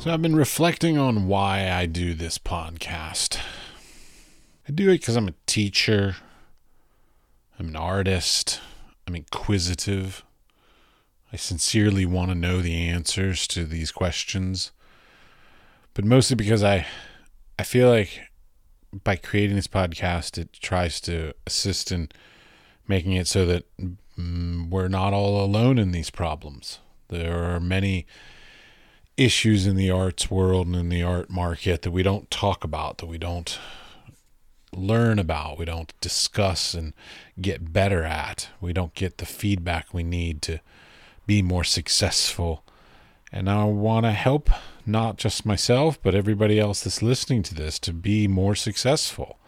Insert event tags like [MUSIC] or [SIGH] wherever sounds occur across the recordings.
So I've been reflecting on why I do this podcast. I do it because I'm a teacher, I'm an artist, I'm inquisitive. I sincerely want to know the answers to these questions. But mostly because I I feel like by creating this podcast it tries to assist in making it so that mm, we're not all alone in these problems. There are many issues in the arts world and in the art market that we don't talk about, that we don't learn about, we don't discuss and get better at. We don't get the feedback we need to be more successful. And I want to help not just myself, but everybody else that's listening to this to be more successful.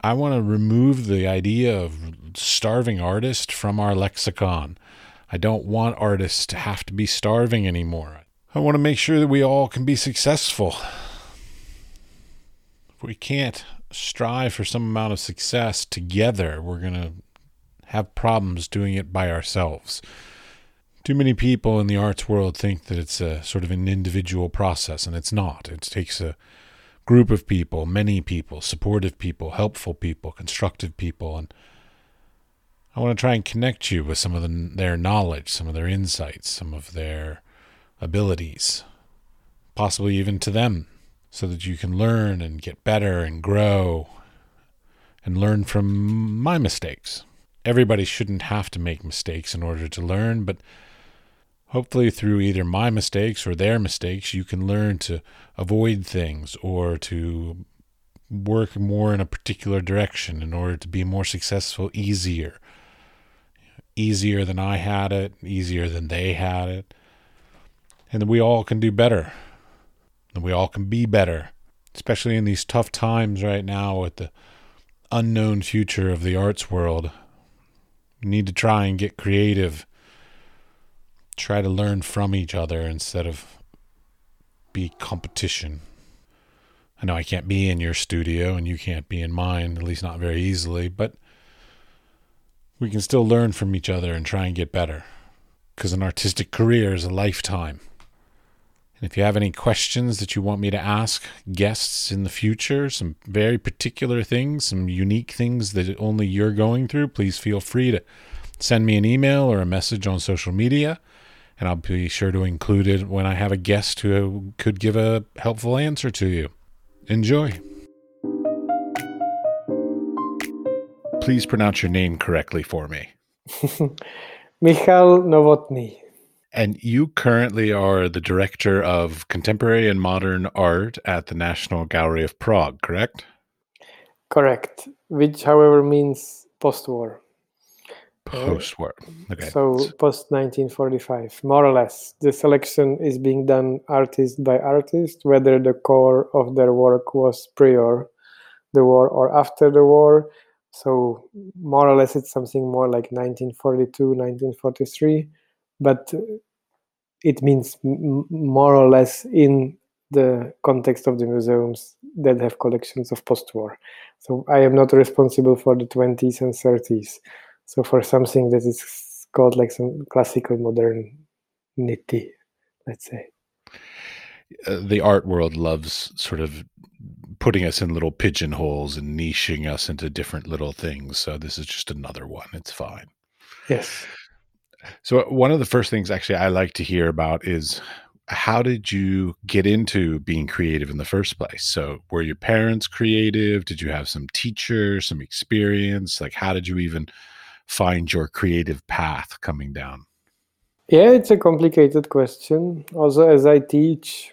I want to remove the idea of starving artist from our lexicon. I don't want artists to have to be starving anymore. I want to make sure that we all can be successful. If we can't strive for some amount of success together, we're going to have problems doing it by ourselves. Too many people in the arts world think that it's a sort of an individual process, and it's not. It takes a group of people, many people, supportive people, helpful people, constructive people, and I want to try and connect you with some of the, their knowledge, some of their insights, some of their abilities, possibly even to them, so that you can learn and get better and grow and learn from my mistakes. Everybody shouldn't have to make mistakes in order to learn, but hopefully through either my mistakes or their mistakes, you can learn to avoid things or to work more in a particular direction in order to be more successful easier. Easier than I had it, easier than they had it and that we all can do better, and we all can be better, especially in these tough times right now with the unknown future of the arts world. Need to try and get creative, try to learn from each other instead of be competition. I know I can't be in your studio and you can't be in mine, at least not very easily, but we can still learn from each other and try and get better. Because an artistic career is a lifetime. And if you have any questions that you want me to ask guests in the future, some very particular things, some unique things that only you're going through, please feel free to send me an email or a message on social media. And I'll be sure to include it when I have a guest who could give a helpful answer to you. Enjoy. Please pronounce your name correctly for me. [LAUGHS] Michal Novotny. And you currently are the director of contemporary and modern art at the National Gallery of Prague, correct? Correct. Which, however, means post war. Post war. Okay. So, post 1945, more or less. The selection is being done artist by artist, whether the core of their work was prior the war or after the war. So, more or less, it's something more like 1942, 1943 but it means m- more or less in the context of the museums that have collections of post-war. So I am not responsible for the 20s and 30s. So for something that is called like some classical modernity, let's say. Uh, the art world loves sort of putting us in little pigeonholes and niching us into different little things. So this is just another one. It's fine. Yes. So one of the first things actually I like to hear about is how did you get into being creative in the first place? So were your parents creative? Did you have some teacher, some experience? Like how did you even find your creative path coming down? Yeah, it's a complicated question. Also as I teach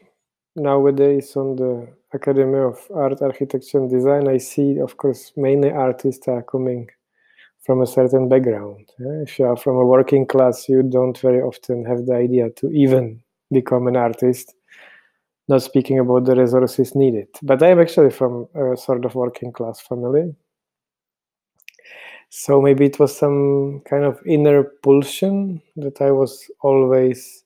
nowadays on the Academy of Art, Architecture and Design, I see of course many artists are coming from a certain background. If you are from a working class, you don't very often have the idea to even become an artist. Not speaking about the resources needed. But I am actually from a sort of working class family. So maybe it was some kind of inner pulsion that I was always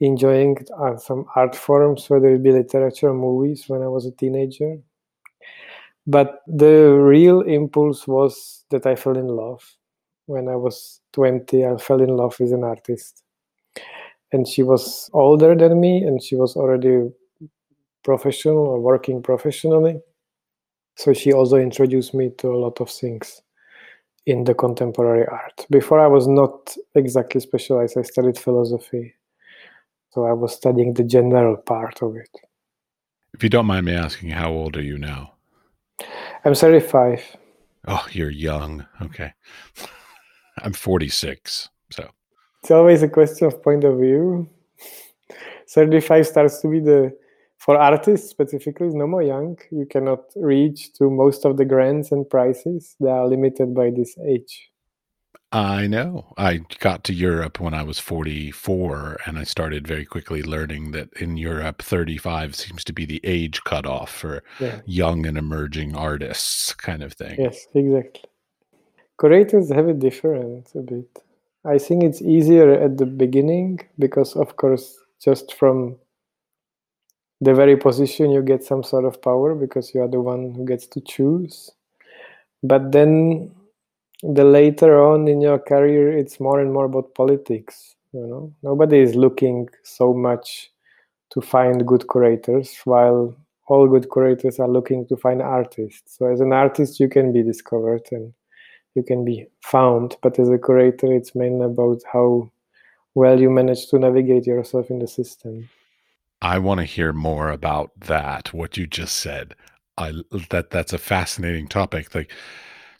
enjoying some art forms, whether it be literature or movies when I was a teenager. but the real impulse was that I fell in love. When I was 20, I fell in love with an artist. And she was older than me, and she was already professional or working professionally. So she also introduced me to a lot of things in the contemporary art. Before I was not exactly specialized, I studied philosophy. So I was studying the general part of it. If you don't mind me asking, how old are you now? I'm 35. Oh, you're young. Okay. [LAUGHS] I'm 46. So it's always a question of point of view. [LAUGHS] 35 starts to be the for artists specifically no more young. You cannot reach to most of the grants and prizes they are limited by this age. I know. I got to europe when i was 44 and i started very quickly learning that in europe 35 seems to be the age cutoff for yeah. young and emerging artists kind of thing. Yes exactly. Curators have it different a bit. I think it's easier at the beginning because of course just from the very position you get some sort of power because you are the one who gets to choose. But then the later on in your career it's more and more about politics you know. Nobody is looking so much to find good curators while all good curators are looking to find artists. So as an artist you can be discovered and you can be found. But as a curator it's mainly about how well you manage to navigate yourself in the system I want to hear more about that. What you just said. I that that's a fascinating topic. Like,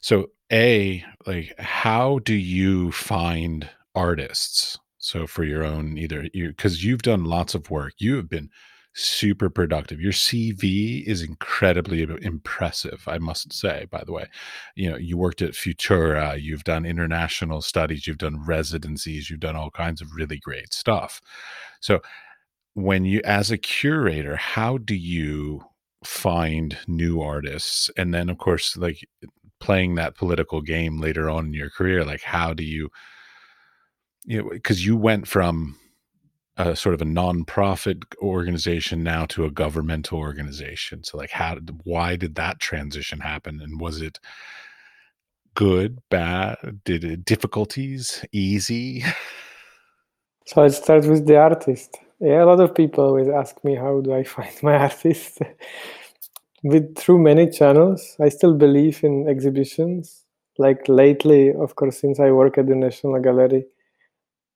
so a like, how do you find artists? So for your own either you because you've done lots of work. You have been super productive. Your CV is incredibly impressive, I must say, by the way. You know, you worked at Futura, you've done international studies, you've done residencies, you've done all kinds of really great stuff. So when you as a curator how do you find new artists? And then of course like playing that political game later on in your career like how do you you know because you went from a sort of a non-profit organization now to a governmental organization. So like how why did that transition happen? And was it good bad? Did it difficulties easy? [LAUGHS] So it starts with the artist yeah, a lot of people always ask me how do I [LAUGHS] find my artists. With through many channels, I still believe in exhibitions. Like lately, of course, since I work at the National Gallery,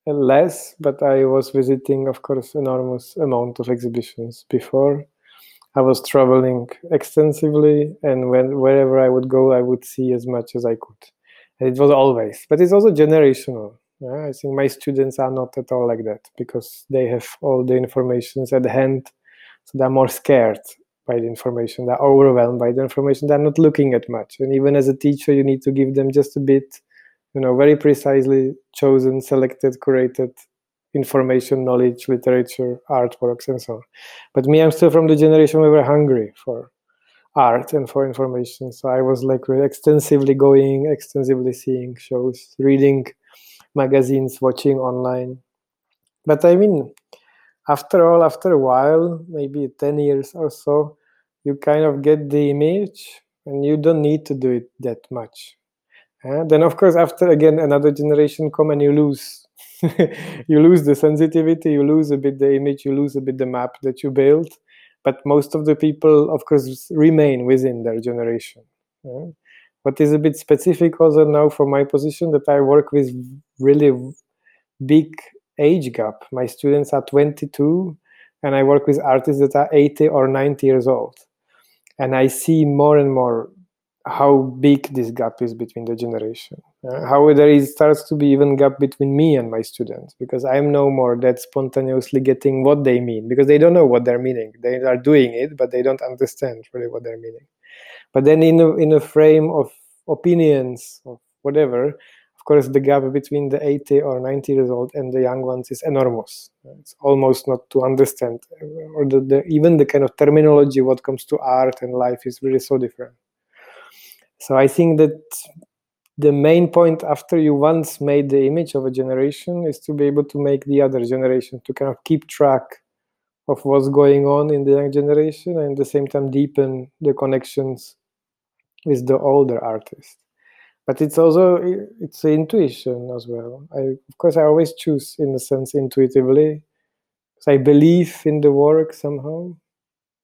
uh, less, but I was visiting, of course, enormous amount of exhibitions before. I was traveling extensively, and when wherever I would go, I would see as much as I could. And it was always, but it's also generational. I think my students are not at all like that because they have all the information at hand, so they're more scared by the information. They're overwhelmed by the information. They're not looking at much, and even as a teacher, you need to give them just a bit, you know, very precisely chosen, selected, curated information, knowledge, literature, artworks, and so on. But me, I'm still from the generation where we're hungry for art and for information. So I was like extensively going, extensively seeing shows, reading magazines, watching online. But I mean, after all, after a while, maybe 10 years or so, you kind of get the image and you don't need to do it that much. Uh, then, of course, after again another generation come and you lose. [LAUGHS] you lose the sensitivity, you lose a bit the image, you lose a bit the map that you built. But most of the people, of course, remain within their generation. Uh, what is a bit specific also now for my position that I work with really big age gap. My students are 22 and I work with artists that are 80 or 90 years old. And I see more and more how big this gap is between the generation. Uh, how there is starts to be even gap between me and my students because I'm no more that spontaneously getting what they mean because they don't know what they're meaning. They are doing it, but they don't understand really what they're meaning. But then in a, in a frame of opinions or whatever, of course, the gap between the 80 or 90 years old and the young ones is enormous. It's almost not to understand, or the, the, even the kind of terminology what comes to art and life is really so different. So I think that the main point after you once made the image of a generation is to be able to make the other generation to kind of keep track of what's going on in the young generation and at the same time deepen the connections with the older artist. But it's also it's intuition as well. I of course i always choose in a sense intuitively. So i believe in the work somehow.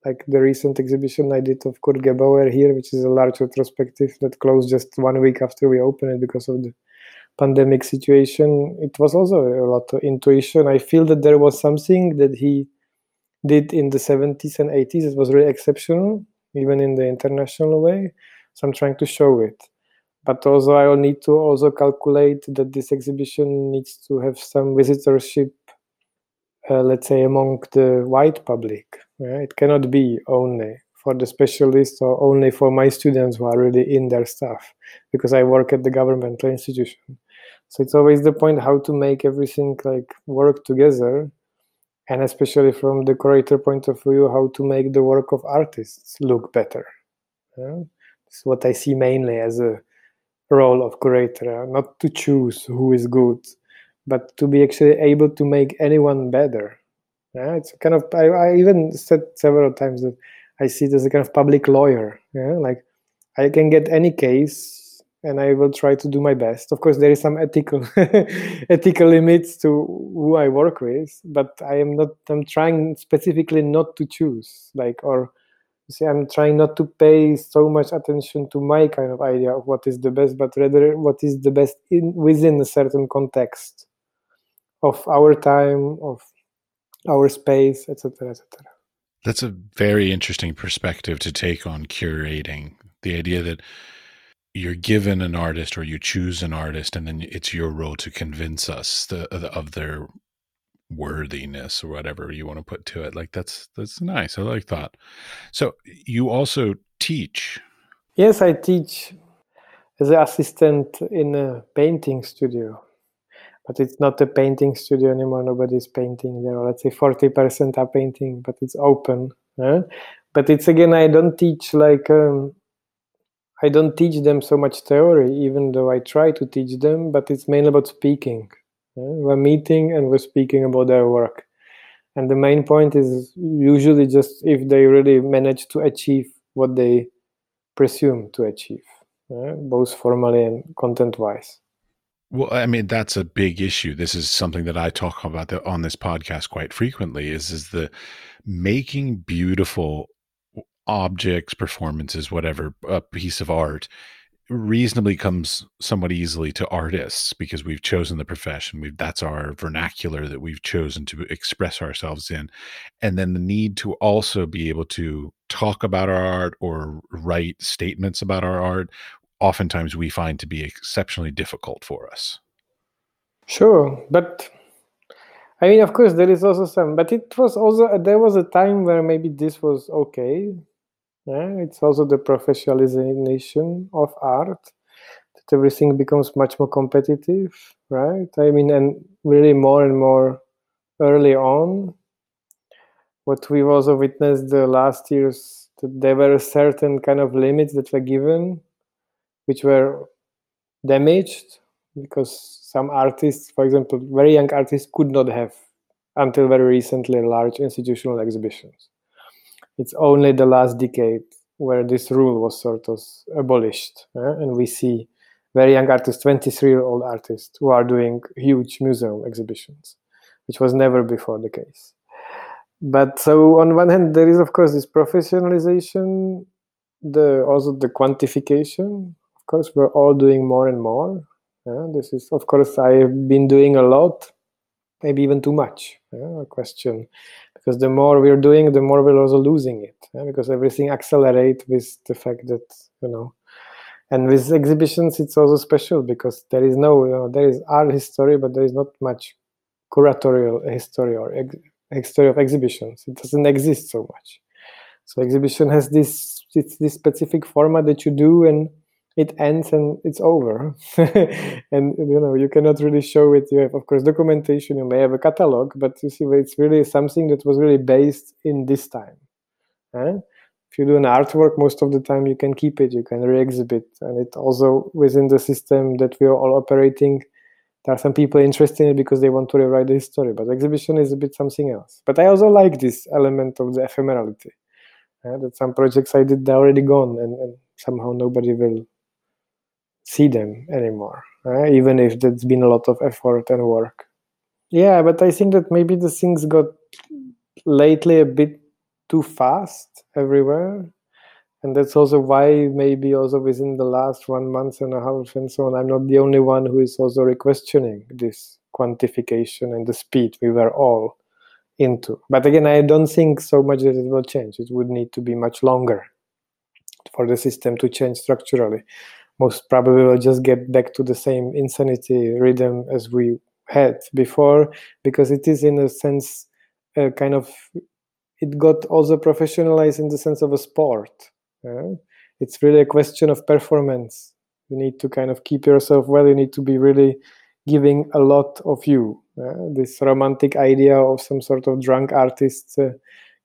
Like the recent exhibition i did of kurt gebauer here which is a large retrospective that closed just one week after we opened it because of the pandemic situation. It was also a lot of intuition. I feel that there was something that he did in the 70s and 80s it was really exceptional even in the international way so i'm trying to show it but also I will need to also calculate that this exhibition needs to have some visitorship, uh, let's say, among the white public. Yeah? It cannot be only for the specialists or only for my students who are really in their stuff, because I work at the governmental institution. So it's always the point how to make everything like work together, and especially from the curator point of view, how to make the work of artists look better. Yeah? It's what I see mainly as a role of curator, uh, not to choose who is good, but to be actually able to make anyone better. Yeah, it's kind of I, I even said several times that I see it as a kind of public lawyer. Yeah, like I can get any case and I will try to do my best. Of course, there is some ethical [LAUGHS] ethical limits to who I work with, but I am not. I'm trying specifically not to choose, like or see i'm trying not to pay so much attention to my kind of idea of what is the best but rather what is the best in within a certain context of our time of our space etc etc that's a very interesting perspective to take on curating. The idea that you're given an artist or you choose an artist and then it's your role to convince us the, of their worthiness or whatever you want to put to it like that's that's nice i like that. So you also teach. Yes i teach as an assistant in a painting studio but it's not a painting studio anymore nobody's painting there. Let's say 40% are painting but it's open eh? but it's again i don't teach like um, i don't teach them so much theory even though i try to teach them but it's mainly about speaking we're meeting and we're speaking about their work. And the main point is usually just if they really manage to achieve what they presume to achieve, both formally and content wise. Well, I mean that's a big issue. This is something that I talk about on this podcast quite frequently. Is is the making beautiful objects, performances, whatever, a piece of art reasonably comes somewhat easily to artists because we've chosen the profession. We've that's our vernacular that we've chosen to express ourselves in. And then the need to also be able to talk about our art or write statements about our art oftentimes we find to be exceptionally difficult for us. Sure but i mean of course there is also some but it was also there was a time where maybe this was okay yeah, it's also the professionalization of art that everything becomes much more competitive, right? I mean, and really more and more early on, what we've also witnessed the last years that there were certain kind of limits that were given, which were damaged because some artists, for example, very young artists could not have until very recently large institutional exhibitions it's only the last decade where this rule was sort of abolished. Eh? And we see very young artists, 23 year old artists, who are doing huge museum exhibitions, which was never before the case. But so on one hand, there is of course this professionalization, the also the quantification. Of course, we're all doing more and more. Yeah? This is, of course, I've been doing a lot, maybe even too much. Yeah? A question because the more we're doing the more we're also losing it yeah? because everything accelerates with the fact that you know and with exhibitions it's also special because there is no you know, there is art history but there is not much curatorial history or ex- history of exhibitions it doesn't exist so much so exhibition has this it's this specific format that you do and it ends and it's over [LAUGHS] and you know you cannot really show it you have of course documentation you may have a catalog but you see it's really something that was really based in this time eh? if you do an artwork most of the time you can keep it you can re-exhibit and it also within the system that we are all operating there are some people interested in it because they want to rewrite the history but exhibition is a bit something else but i also like this element of the ephemerality eh? that some projects i did they're already gone and, and somehow nobody will see them anymore, uh, even if there's been a lot of effort and work. Yeah, but I think that maybe the things got lately a bit too fast everywhere. And that's also why maybe also within the last one month and a half and so on, I'm not the only one who is also questioning this quantification and the speed we were all into. But again, I don't think so much that it will change. It would need to be much longer for the system to change structurally. Most probably we'll just get back to the same insanity rhythm as we had before, because it is in a sense a kind of it got also professionalized in the sense of a sport. Yeah? It's really a question of performance. You need to kind of keep yourself well. You need to be really giving a lot of you. Uh, this romantic idea of some sort of drunk artist uh,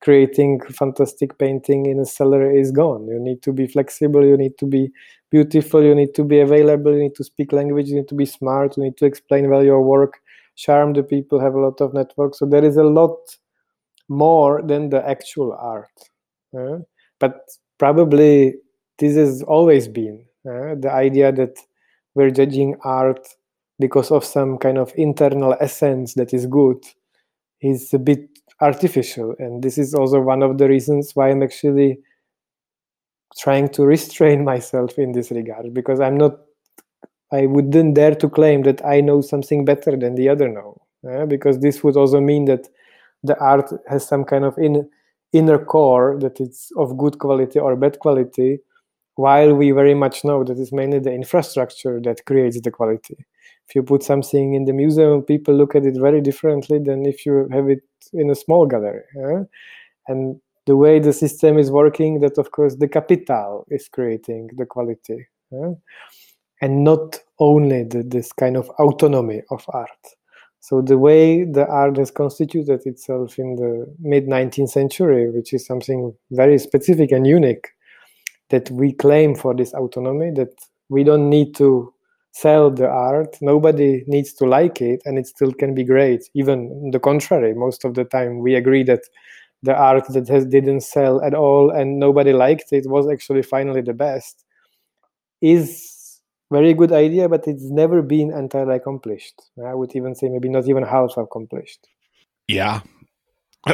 creating fantastic painting in a cellar is gone. You need to be flexible. You need to be beautiful. You need to be available. You need to speak language. You need to be smart. You need to explain well your work, charm the people, have a lot of network So there is a lot more than the actual art. Uh, but probably this has always been uh, the idea that we're judging art because of some kind of internal essence that is good is a bit artificial and this is also one of the reasons why i'm actually trying to [LAUGHS] restrain myself in this regard because i'm not i wouldn't dare to claim that i know something better than the other know uh, because this would also mean that the art has some kind of in, inner core that it's of good quality or bad quality while we very much know that it's mainly the infrastructure that creates the quality if you put something in the museum, people look at it very differently than if you have it in a small gallery. Yeah? And the way the system is working, that of course the capital is creating the quality, yeah? and not only the, this kind of autonomy of art. So the way the art has constituted itself in the mid 19th century, which is something very specific and unique, that we claim for this autonomy, that we don't need to sell the art nobody needs to like it and it still can be great even the contrary most of the time we agree that the art that has didn't sell at all and nobody liked it was actually finally the best is very good idea but it's never been entirely accomplished. I would even say maybe not even half accomplished. Yeah. [LAUGHS]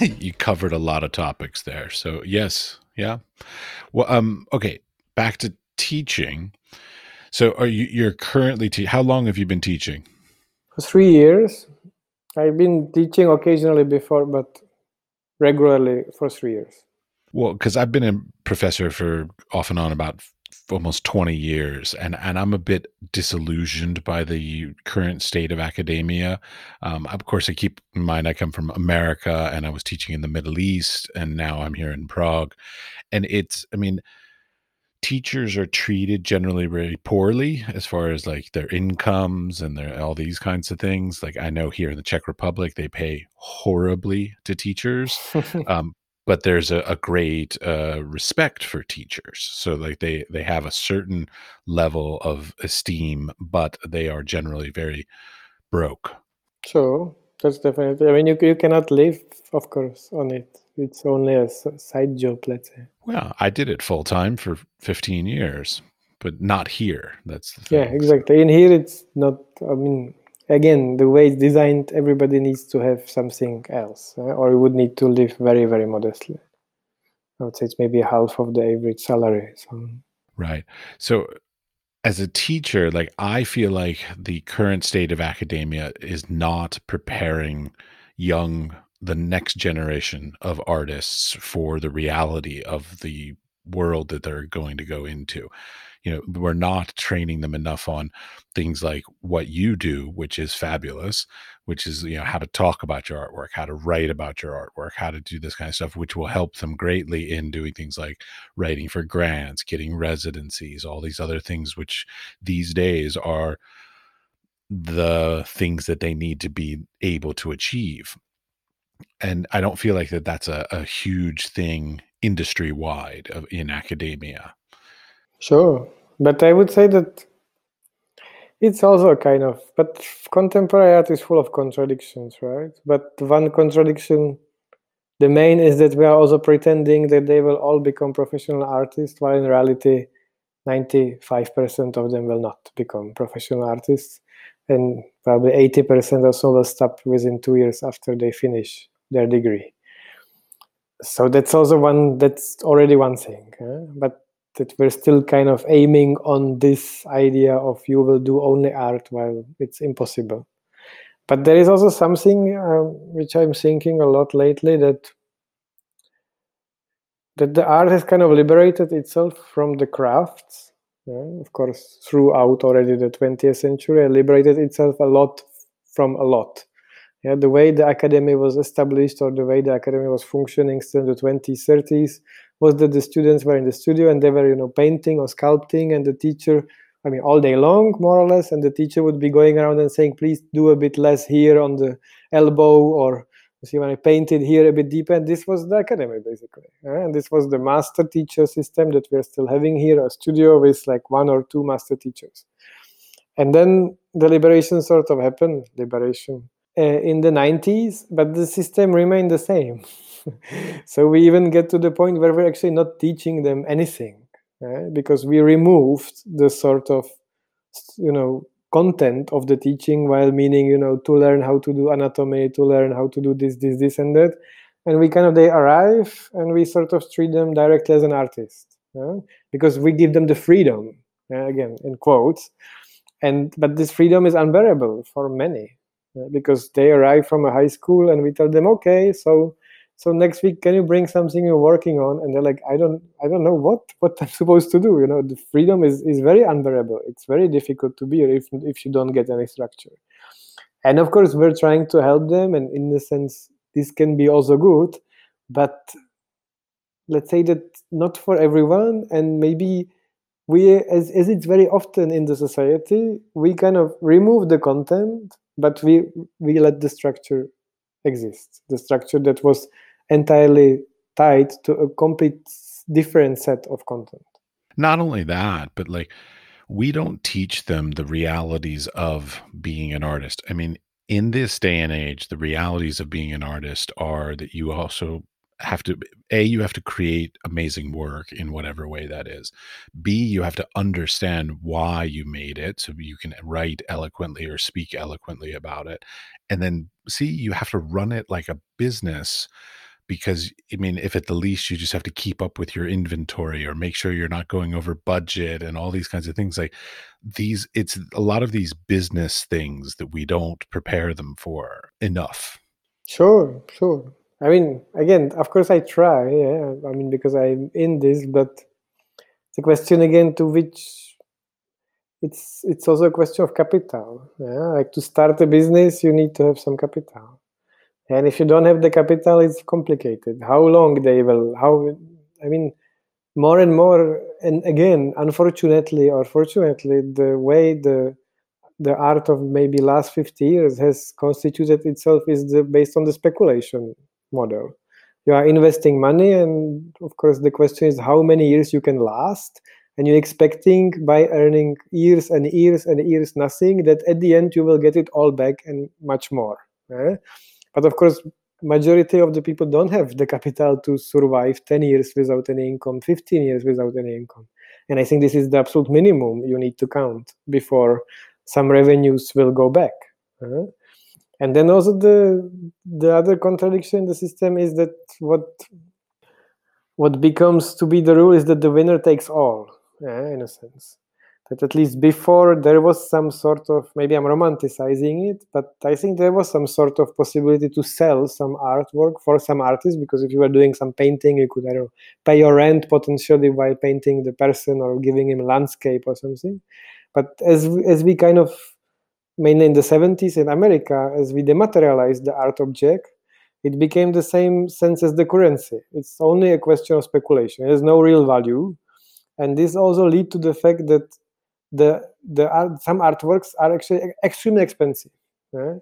You covered a lot of topics there. So yes. Yeah. Well um okay. Back to teaching. So are you you're currently te- how long have you been teaching? For 3 years. I've been teaching occasionally before but regularly for 3 years. Well, cuz I've been a professor for off and on about almost 20 years and and I'm a bit disillusioned by the current state of academia. Um, of course I keep in mind I come from America and I was teaching in the Middle East and now I'm here in Prague and it's I mean teachers are treated generally very poorly as far as like their incomes and their all these kinds of things. Like i know here in the czech republic they pay horribly to teachers [LAUGHS] um, but there's a, a great uh, respect for teachers. So like they they have a certain level of esteem but they are generally very broke. So that's definitely i mean you, you cannot live of course on it it's only a side job let's say. Well i did it full time for 15 years but not here. That's the thing. yeah exactly. In here it's not i mean again the way it's designed everybody needs to have something else uh, or you would need to live very very modestly. I would say it's maybe half of the average salary so. right. So as a teacher like i feel like the current state of academia is not preparing young the next generation of artists for the reality of the world that they're going to go into. You know we're not training them enough on things like what you do which is fabulous which is you know how to talk about your artwork how to write about your artwork how to do this kind of stuff which will help them greatly in doing things like writing for grants getting residencies all these other things which these days are the things that they need to be able to achieve and I don't feel like that that's a, a huge thing industry wide in academia. Sure, but I would say that it's also kind of but contemporary art is full of contradictions, right? But one contradiction the main is that we are also pretending that they will all become professional artists, while in reality, 95% of them will not become professional artists, and probably 80% or so will stop within two years after they finish their degree. So that's also one. That's already one thing, but that we're still kind of aiming on this idea of you will do only art while it's impossible but there is also something uh, which i'm thinking a lot lately that that the art has kind of liberated itself from the crafts of course throughout already the 20th century liberated itself a lot from a lot. Yeah, the way the academy was established or the way the academy was functioning in the 20s 30s was that the students were in the studio and they were you know painting or sculpting and the teacher I mean, all day long, more or less, and the teacher would be going around and saying, "Please do a bit less here on the elbow," or see when I painted here a bit deeper. And this was the academy, basically, and this was the master teacher system that we're still having here, a studio with like one or two master teachers. And then the liberation sort of happened, liberation uh, in the 90s, but the system remained the same. [LAUGHS] so we even get to the point where we're actually not teaching them anything right? because we removed the sort of you know content of the teaching while meaning you know to learn how to do anatomy to learn how to do this this this and that and we kind of they arrive and we sort of treat them directly as an artist yeah? because we give them the freedom yeah? again in quotes and but this freedom is unbearable for many yeah? because they arrive from a high school and we tell them okay so so next week can you bring something you're working on? And they're like i don't i don't know what [LAUGHS] what i'm supposed to do you know? The freedom is is very unbearable. It's very difficult to be if if you don't get any structure. And of course we're trying to help them and in a sense this can be also good but let's say that not for everyone and maybe we as, as it's very often in the society we kind of remove the content but we we let the structure exist. The structure that was entirely tied to a complete different set of content. Not only that, but like we don't teach them the realities of being an artist. I mean, in this day and age, the realities of being an artist are that you also have to a you have to create amazing work in whatever way that is b you have to understand why you made it so you can write eloquently or speak eloquently about it and then c you have to run it like a business because I mean, if at the least you just have to keep up with your inventory or make sure you're not going over budget and all these kinds of things, like these, it's a lot of these business things that we don't prepare them for enough. Sure, sure. I mean, again, of course, I try. Yeah, I mean, because I'm in this, but the question again to which it's it's also a question of capital. Yeah, like to start a business, you need to have some capital and if you don't have the capital it's complicated how long they will how i mean more and more and again unfortunately or fortunately the way the the art of maybe last 50 years has constituted itself is the, based on the speculation model you are investing money and of course the question is how many years you can last and you're expecting by earning years and years and years nothing that at the end you will get it all back and much more right? But of course majority of the people don't have the capital to survive 10 years without any income 15 years without any income and i think this is the absolute minimum you need to count before some revenues will go back uh-huh. and then also the the other contradiction in the system is that what what becomes to be the rule is that the winner takes all yeah, in a sense that at least before there was some sort of maybe I'm romanticizing it, but I think there was some sort of possibility to sell some artwork for some artists because if you were doing some painting, you could I know pay your rent potentially while painting the person or giving him landscape or something. But as as we kind of mainly in the 70s in America, as we dematerialized the art object, it became the same sense as the currency. It's only a question of speculation. It has no real value. And this also lead to the fact that the the art, some artworks are actually extremely expensive. Right?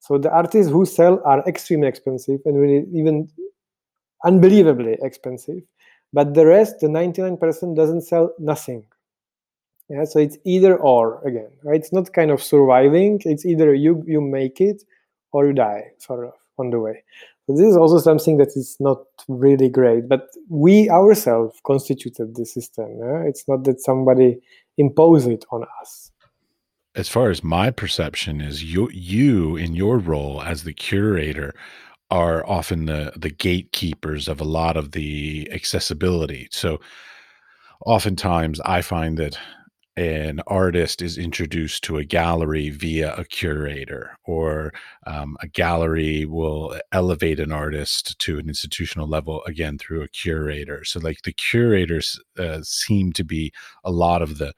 So the artists who sell are extremely expensive and really even unbelievably expensive. But the rest, the 99%, doesn't sell nothing. Yeah, so it's either or again, right? It's not kind of surviving. It's either you you make it or you die, sort of on the way. This is also something that is not really great. But we ourselves constituted the system. Yeah? It's not that somebody imposed it on us. As far as my perception is, you you in your role as the curator are often the the gatekeepers of a lot of the accessibility. So oftentimes I find that an artist is introduced to a gallery via a curator, or um, a gallery will elevate an artist to an institutional level again through a curator. So, like the curators uh, seem to be a lot of the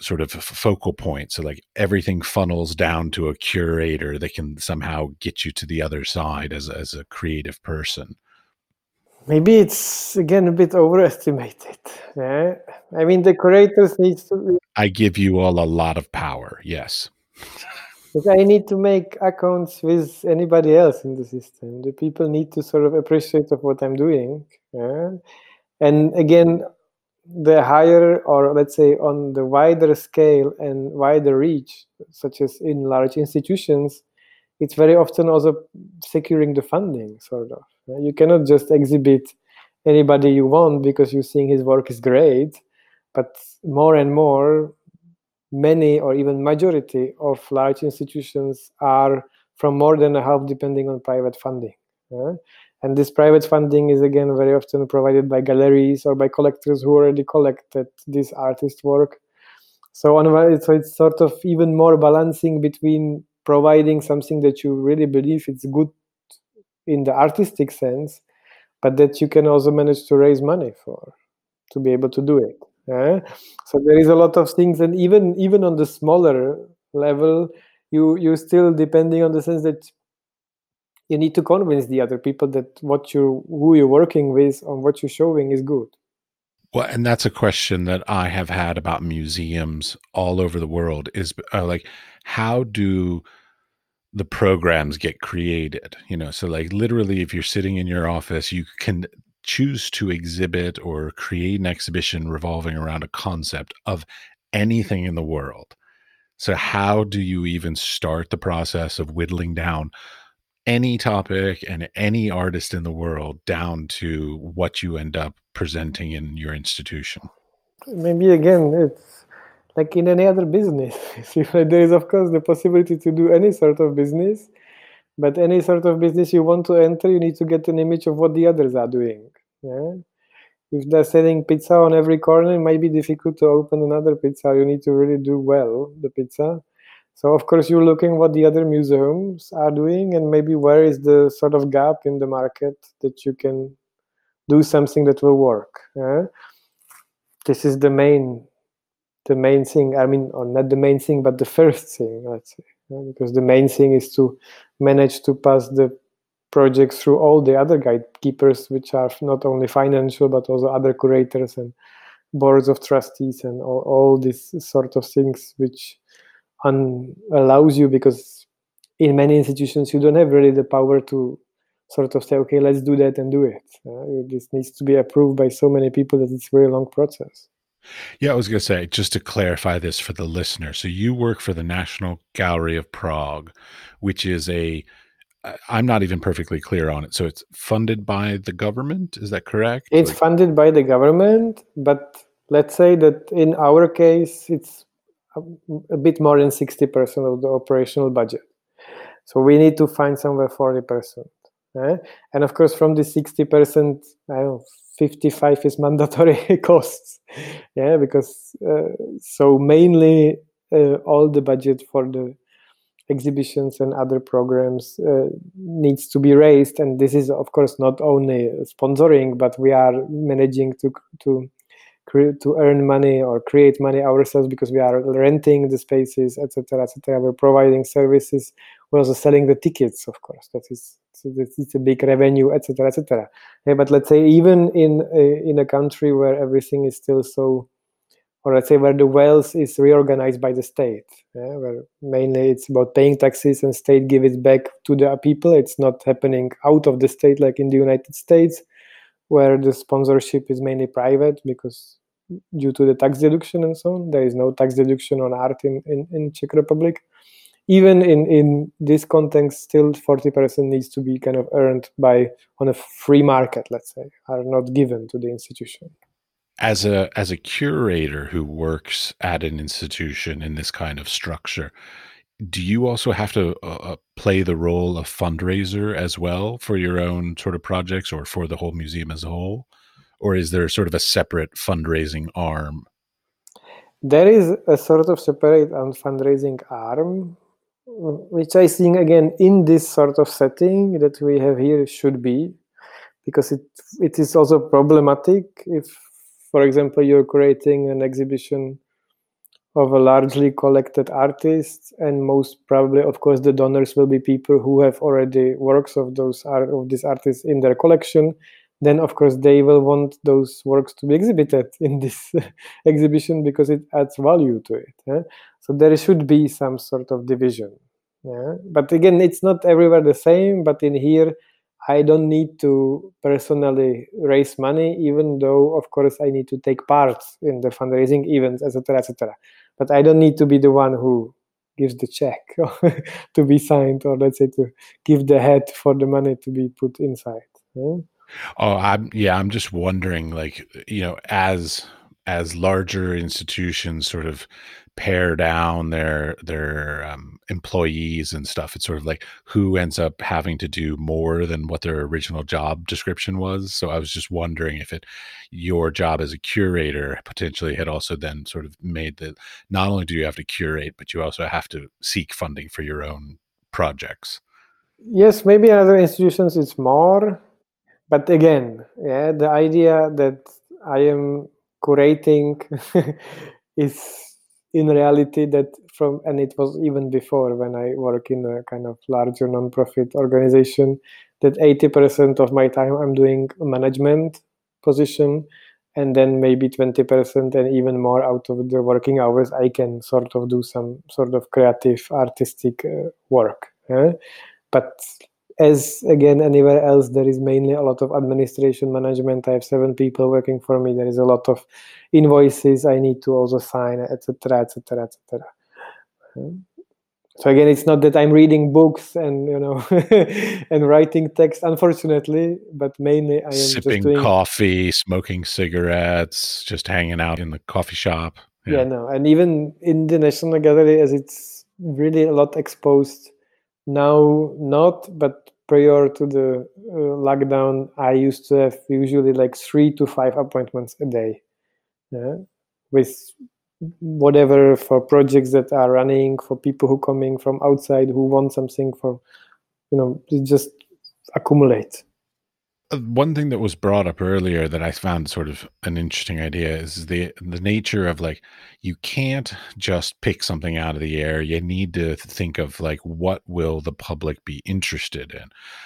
sort of focal point. So, like everything funnels down to a curator that can somehow get you to the other side as as a creative person maybe it's again a bit overestimated yeah i mean the curators needs to Be- i give you all a lot of power yes. But i need to make accounts with anybody else in the system. The people need to sort of appreciate of what i'm doing yeah? and again the higher or let's say on the wider scale and wider reach such as in large institutions it's very often also securing the funding sort of you cannot just exhibit anybody you want because you think his work is great but more and more many or even majority of large institutions are from more than a half depending on private funding and this private funding is again very often provided by galleries or by collectors who already collected this artist work. So on so it's sort of even more balancing between providing something that you really believe it's good in the artistic sense but that you can also manage to raise money for to be able to do it yeah? so there is a lot of things and even even on the smaller level you you still depending on the sense that you need to convince the other people that what you who you're working with on what you're showing is good well, and that's a question that I have had about museums all over the world is uh, like, how do the programs get created? You know, so like literally, if you're sitting in your office, you can choose to exhibit or create an exhibition revolving around a concept of anything in the world. So, how do you even start the process of whittling down any topic and any artist in the world down to what you end up presenting in your institution? Maybe again, it's like in any other business. [LAUGHS] there is, of course, the possibility to do any sort of business, but any sort of business you want to enter, you need to get an image of what the others are doing. Yeah? If they're selling pizza on every corner, it might be difficult to open another pizza. You need to really do well the pizza so of course you're looking what the other museums are doing and maybe where is the sort of gap in the market that you can do something that will work. Yeah? This is the main the main thing. I mean, or not the main thing, but the first thing, let's say. Yeah? Because the main thing is to manage to pass the project through all the other gatekeepers, which are not only financial but also other curators and boards of trustees and all, all these sort of things which un- allows you because in many institutions you don't have really the power to sort of say okay let's do that and do it uh, this needs to be approved by so many people that it's a very long process yeah i was going to say just to clarify this for the listener so you work for the national gallery of prague which is a i'm not even perfectly clear on it so it's funded by the government is that correct it's like- funded by the government but let's say that in our case it's a bit more than 60% of the operational budget. So we need to find somewhere 40%. Eh? And of course, from the 60%, I don't know, 55 is mandatory [LAUGHS] costs. Yeah, because uh, so mainly uh, all the budget for the exhibitions and other programs uh, needs to be raised and this is of course not only sponsoring but we are managing to to to earn money or create money ourselves because we are renting the spaces, etc., etc. We're providing services. We're also selling the tickets, of course. That is it's a big revenue, etc., etc. Yeah, but let's say even in a, in a country where everything is still so, or let's say where the wealth is reorganized by the state, yeah, where mainly it's about paying taxes and state give it back to the people. It's not happening out of the state like in the United States where the sponsorship is mainly private because due to the tax deduction and so on. There is no tax deduction on art in, in, in Czech Republic. Even in in this context still 40% needs to be kind of earned by on a free market let's say are not given to the institution. As a as a curator who works at an institution in this kind of structure do you also have to uh, uh play the role of fundraiser as well for your own sort of projects or for the whole museum as a whole? Or is there sort of a separate fundraising arm? There is a sort of separate um, fundraising arm which i think again in this sort of setting that we have here should be because it it is also problematic if for example you're creating an exhibition of a largely collected artist, and most probably of course the donors will be people who have already works of those art of these artists in their collection then of course they will want those works to be exhibited [LAUGHS] in this [LAUGHS] exhibition because it adds value to it so there should be some sort of division yeah? but again it's not everywhere the same but in here i don't need to personally raise money even though of course i need to take part in the fundraising events etc etc but i don't need to be the one who gives the check [LAUGHS] to be signed or let's say to give the head for the money to be put inside yeah? Oh, I'm yeah, I'm just wondering like, you know, as as larger institutions sort of pare down their their um, employees and stuff it's sort of like who ends up having to do more than what their original job description was? So i was just wondering if it your job as a curator potentially had also then sort of made that not only do you have to curate but you also have to seek funding for your own projects. Yes maybe in other institutions it's more but again yeah the idea that i am curating [LAUGHS] is in reality that from and it was even before when i work in a kind of larger non-profit organization that 80% of my time i'm doing management position and then maybe 20% and even more out of the working hours i can sort of do some sort of creative artistic uh, work yeah? but as again anywhere else there is mainly a lot of administration management. I have seven people working for me. There is a lot of invoices i need to also sign etc etc etc so again it's not that i'm reading books and you know [LAUGHS] and writing text unfortunately but mainly i am sipping doing... coffee smoking cigarettes just hanging out in the coffee shop. Yeah. yeah. no and even in the national gallery as it's really a lot exposed now not but prior to the uh, lockdown i used to have usually like three to five appointments a day yeah? with whatever for projects that are running for people who coming from outside who want something for you know just accumulate Uh, one thing that was brought up earlier that I found sort of an interesting idea is the the nature of like you can't just pick something out of the air. You need to think of like what will the public be interested in.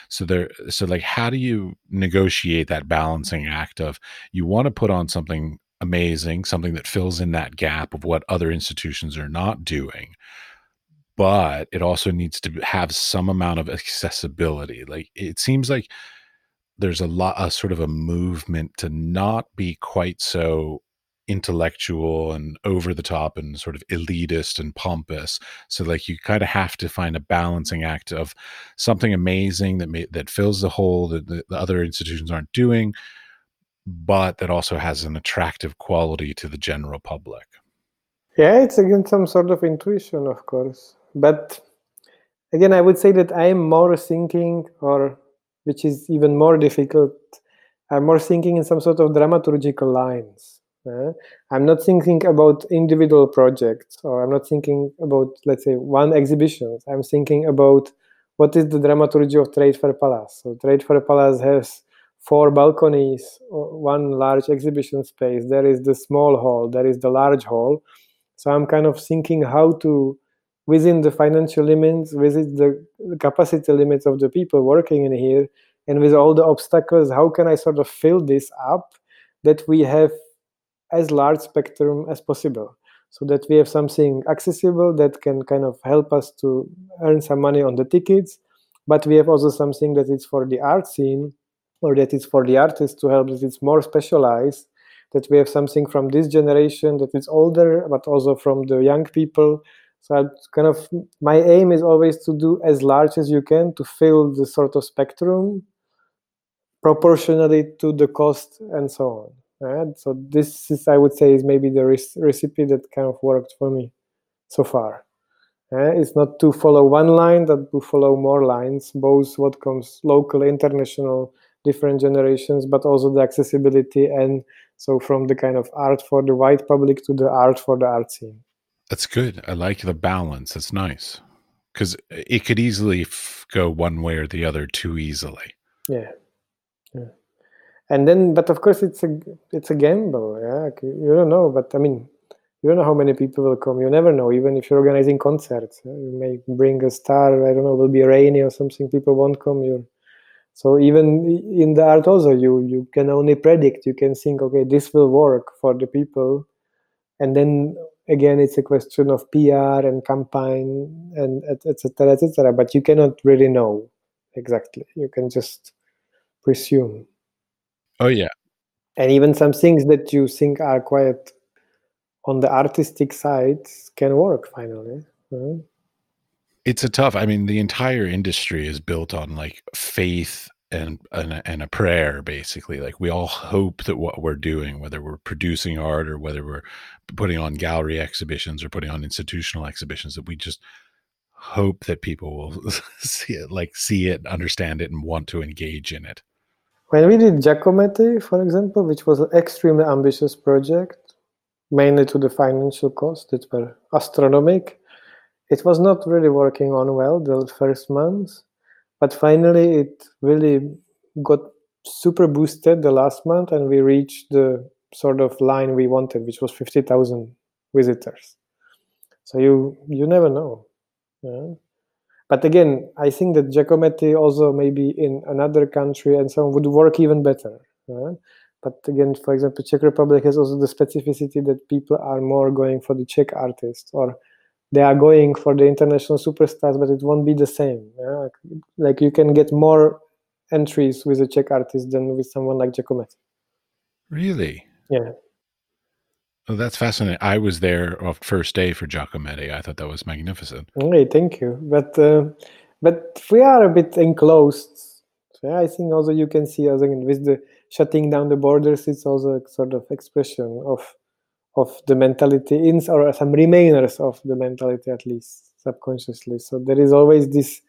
So there so like how do you negotiate that balancing act of you want to put on something amazing, something that fills in that gap of what other institutions are not doing. But it also needs to have some amount of accessibility. Like it seems like there's a lot a sort of a movement to not be quite so intellectual and over the top and sort of elitist and pompous. So like you kind of have to find a balancing act of something amazing that may, that fills the hole that the, the other institutions aren't doing but that also has an attractive quality to the general public. Yeah it's again some sort of intuition of course. But again i would say that i'm more thinking or which is even more difficult. I'm more thinking in some sort of dramaturgical lines. Uh, I'm not thinking about individual projects, or I'm not thinking about, let's say, one exhibition. I'm thinking about what is the dramaturgy of Trade Fair Palace. So Trade Fair Palace has four balconies, one large exhibition space. There is the small hall. There is the large hall. So I'm kind of thinking how to within the financial limits, within the capacity limits of the people working in here, and with all the obstacles, how can I sort of fill this up that we have as large spectrum as possible? So that we have something accessible that can kind of help us to earn some money on the tickets, but we have also something that is for the art scene or that is for the artist to help that it's more specialized that we have something from this generation that is older but also from the young people So kind of my aim is always to do as large as you can to fill the sort of spectrum proportionally to the cost and so on. Right? So this is, I would say, is maybe the recipe that kind of worked for me so far. Uh, it's not to follow one line, but to follow more lines, both what comes local, international, different generations, but also the accessibility and so from the kind of art for the white public to the art for the art scene. That's good. I like the balance. That's nice because it could easily f- go one way or the other too easily. Yeah. yeah. And then, but of course, it's a it's a gamble. Yeah, you don't know. But I mean, you don't know how many people will come. You never know. Even if you're organizing concerts, you may bring a star. I don't know. Will be rainy or something. People won't come. You. So even in the art, also you you can only predict. You can think, okay, this will work for the people, and then again, it's a question of PR and campaign and etc. etc. But you cannot really know exactly. You can just presume. Oh yeah. And even some things that you think are quite on the artistic side can work finally. Right? It's a tough. I mean, the entire industry is built on like faith and, and and a prayer basically. Like we all hope that what we're doing whether we're producing art or whether we're putting on gallery exhibitions or putting on institutional exhibitions that we just hope that people will [LAUGHS] see it like see it understand it and want to engage in it. When we did giacometti for example which was an extremely ambitious project mainly to the financial costs that were astronomical. It was not really working on well the first months, but finally it really got super boosted the last month, and we reached the sort of line we wanted, which was fifty thousand visitors. So you you never know. Yeah? But again, I think that Giacometti also maybe in another country and so on would work even better. Yeah? But again, for example, Czech Republic has also the specificity that people are more going for the Czech artist or they are going for the international superstars, but it won't be the same. Yeah? Like, you can get more entries with a Czech artist than with someone like Giacometti. Really? Yeah. Oh, that's fascinating. I was there off first day for Giacometti. I thought that was magnificent. Okay, thank you. But uh, but we are a bit enclosed. So yeah, I think also you can see also with the shutting down the borders it's also a sort of expression of of the mentality in or some remainers of the mentality at least subconsciously so there is always this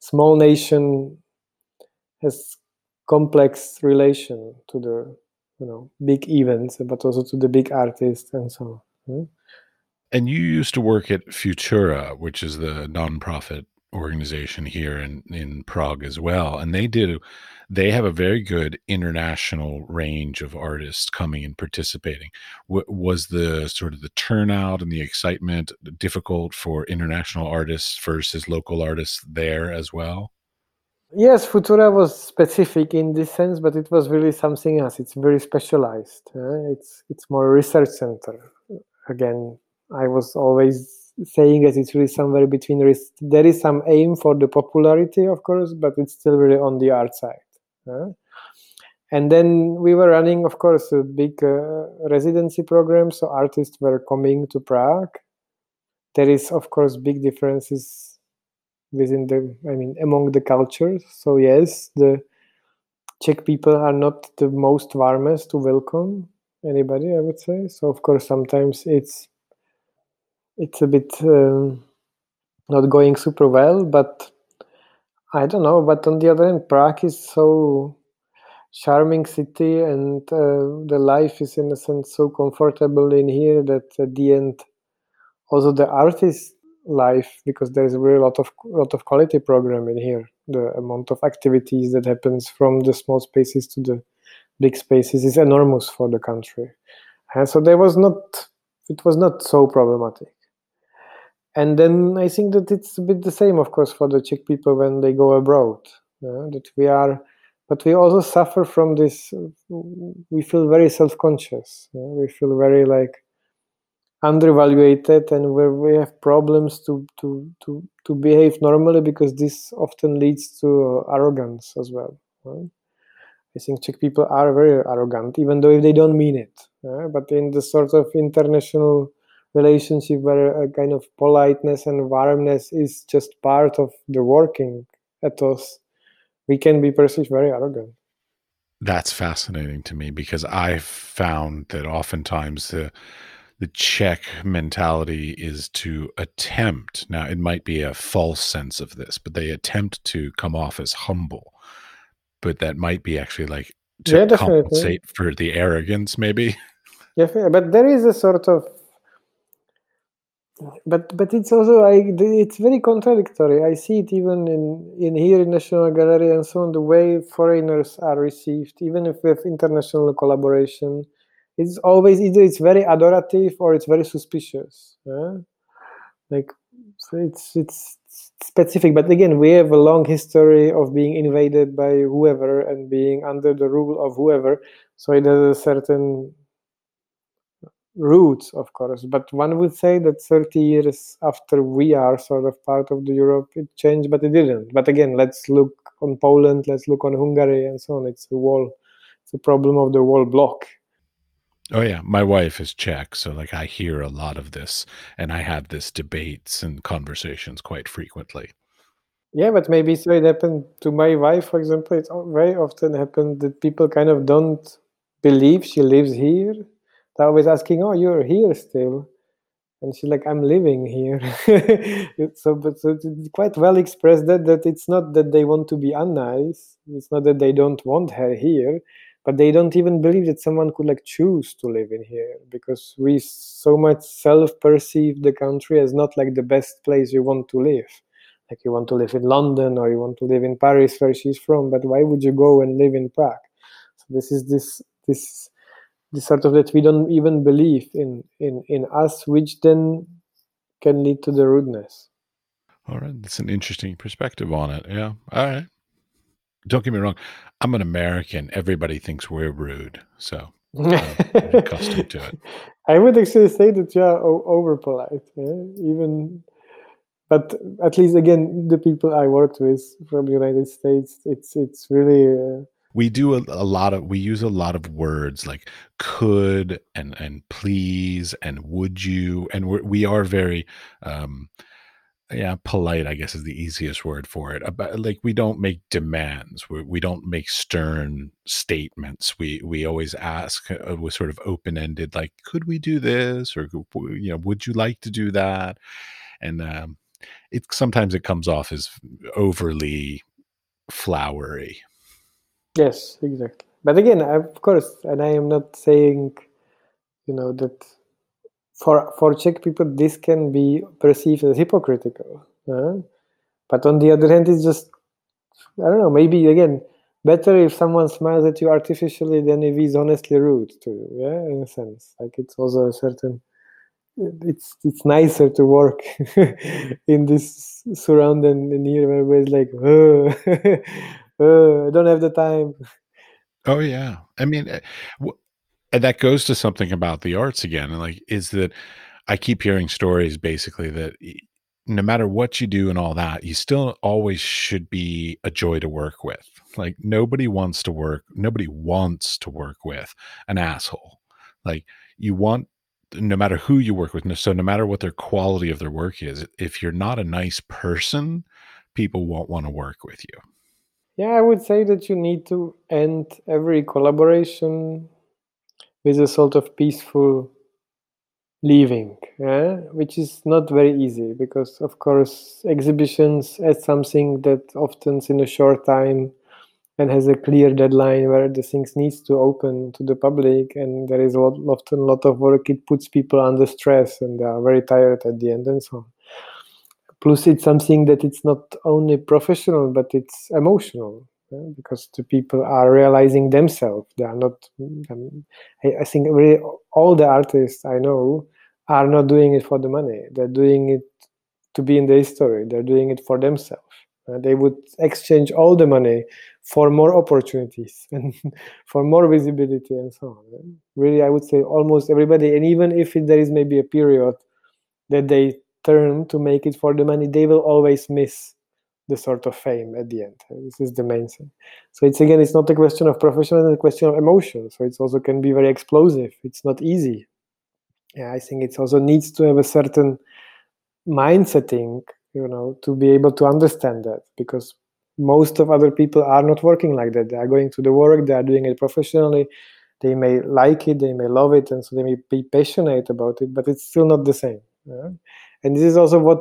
small nation has complex relation to the you know big events but also to the big artists and so on hmm? and you used to work at futura which is the nonprofit organization here in in Prague as well, and they do they have a very good international range of artists coming and participating. W- was the sort of the turnout and the excitement difficult for international artists versus local artists there as well? Yes, Futura was specific in this sense, but it was really something else. It's very specialized. Uh, it's it's more research center. Again, I was always saying that it's really somewhere between there is some aim for the popularity of course but it's still really on the art side uh, and then we were running of course a big uh, residency program so artists were coming to prague. There is of course big differences within the i mean among the cultures. So yes the czech people are not the most warmest to welcome anybody i would say. So of course sometimes it's it's a bit um, not going super well, but I don't know. But on the other hand, Prague is so charming city, and uh, the life is in a sense so comfortable in here that at the end, also the artist life, because there is a really lot of lot of quality program in here. The amount of activities that happens from the small spaces to the big spaces is enormous for the country, and so there was not it was not so problematic and then I think that it's a bit the same, of course, for the Czech people when they go abroad. Uh, that we are, but we also suffer from this. We feel very self-conscious. We feel very like undervaluated, and where we have problems to to to to behave normally because this often leads to arrogance as well. Right? I think Czech people are very arrogant, even though if they don't mean it. But in the sort of international relationship where a kind of politeness and warmness is just part of the working ethos, we can be perceived very arrogant. That's fascinating to me because I've found that oftentimes the the Czech mentality is to attempt. Now, it might be a false sense of this, but they attempt to come off as humble. But that might be actually like to Yeah, compensate for the arrogance, maybe. Yeah, but there is a sort of but but it's also it's very contradictory. I see it even in in here in National Gallery and so on. The way foreigners are received, even if with international collaboration, it's always either it's very adorative or it's very suspicious. yeah? Like it's it's specific, but again, we have a long history of being invaded by whoever and being under the rule of whoever. So it has a certain roots, of course. But one would say that 30 years after we are sort of part of the Europe, it changed, but it didn't. But again, let's look on Poland, let's look on Hungary, and so on. It's a wall. It's a problem of the wall block. Oh yeah, my wife is Czech, so like I hear a lot of this, and I have this debates and conversations quite frequently. Yeah, but maybe so it happened to my wife, for example. It very often happened that people kind of don't believe she lives here. They're always asking, "Oh, you're here still," and she's like, "I'm living here." [LAUGHS] so, but so quite well expressed that that it's not that they want to be unnice. It's not that they don't want her here, but they don't even believe that someone could like choose to live in here because we so much self-perceive the country as not like the best place you want to live like you want to live in london or you want to live in paris where she's from but why would you go and live in prague so this is this this sort of that we don't even believe in in in us which then can lead to the rudeness All right, that's an interesting perspective on it. Yeah. All right. Don't get me wrong. I'm an American. Everybody thinks we're rude, so I'm [LAUGHS] accustomed to it. I would actually say that you are over polite, yeah? even. But at least again, the people I worked with from the United States, it's it's really uh, We do a, a lot of we use a lot of words like could and and please and would you and we're, we are very um yeah polite i guess is the easiest word for it about like we don't make demands we, we don't make stern statements we we always ask uh, with sort of open-ended like could we do this? or you know would you like to do that? and um it sometimes it comes off as overly flowery yes, exactly. But again, of course, and I am not saying, you know, that for for Czech people this can be perceived as hypocritical. But on the other hand, it's just I don't know. Maybe again, better if someone smiles at you artificially than if he's honestly rude to you. Yeah, in a sense, like it's also a certain. It's it's nicer to work [LAUGHS] in this surround than in here where everybody's like, oh, [LAUGHS] I don't have the time. oh yeah. I mean eh, and that goes to something about the arts again and like is that i keep hearing stories basically that no matter what you do and all that you still always should be a joy to work with. Like nobody wants to work nobody wants to work with an asshole. Like you want no matter who you work with so no matter what their quality of their work is if you're not a nice person people won't want to work with you Yeah, I would say that you need to end every collaboration with a sort of peaceful leaving, yeah? which is not very easy because, of course, exhibitions as something that often in a short time and has a clear deadline where the things needs to open to the public and there is lot, often a lot of work it puts people under stress and they are very tired at the end and so on plus it's something that it's not only professional but it's emotional yeah, because the people are realizing themselves. They are not um, I, I think really all the artists i know are not doing it for the money. They're doing it to be in the history. They're doing it for themselves. Uh, they would exchange all the money for more opportunities [LAUGHS] and for more visibility and so on. Really i would say almost everybody and even if there is maybe a period that they turn to make it for the money, they will always miss the sort of fame at the end. This is the main thing. So it's again, it's not a question of professional, it's a question of emotion. So it's also can be very explosive. It's not easy. yeah, I think it also needs to have a certain mindsetting, you know, to be able to understand that because most of other people are not working like that. They are going to the work, they are doing it professionally. They may like it, they may love it, and so they may be passionate about it, but it's still not the same. Yeah? And this is also what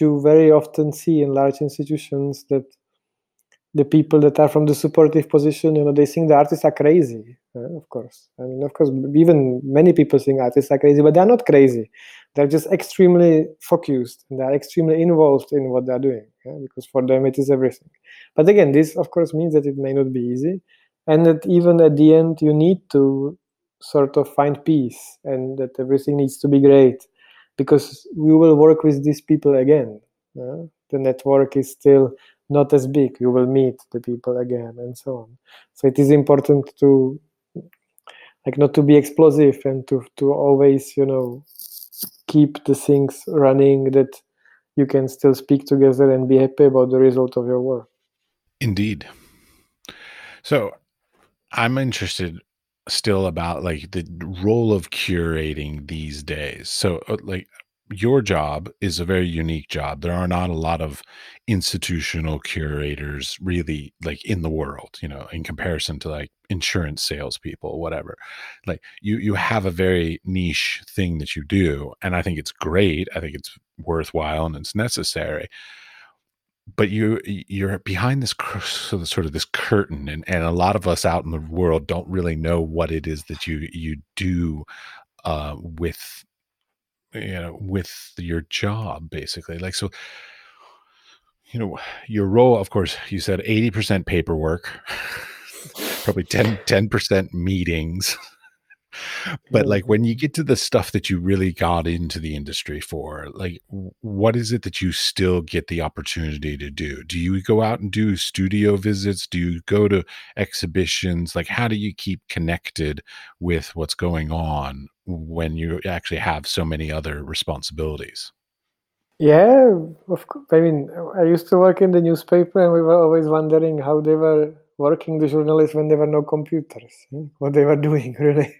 you very often see in large institutions that the people that are from the supportive position, you know, they think the artists are crazy. Uh, of course, I mean, of course, even many people think artists are crazy, but they're not crazy. They're just extremely focused and they're extremely involved in what they're doing yeah? because for them it is everything. But again, this of course means that it may not be easy, and that even at the end you need to sort of find peace and that everything needs to be great because we will work with these people again. Yeah? The network is still not as big you will meet the people again and so on so it is important to like not to be explosive and to to always you know keep the things running that you can still speak together and be happy about the result of your work indeed so i'm interested still about like the role of curating these days so uh, like your job is a very unique job. There are not a lot of institutional curators really like in the world, you know, in comparison to like insurance salespeople, whatever. Like you you have a very niche thing that you do. And I think it's great. I think it's worthwhile and it's necessary. But you you're behind this sort of this curtain, and, and a lot of us out in the world don't really know what it is that you you do uh, with you know with your job basically. Like so you know your role of course you said 80% paperwork [LAUGHS] probably 10 10% meetings [LAUGHS] but like when you get to the stuff that you really got into the industry for like what is it that you still get the opportunity to do? Do you go out and do studio visits? Do you go to exhibitions? Like how do you keep connected with what's going on when you actually have so many other responsibilities? Yeah of course i mean i used to work in the newspaper and we were always wondering how they were working the journalists when there were no computers hmm? what they were [LAUGHS] doing really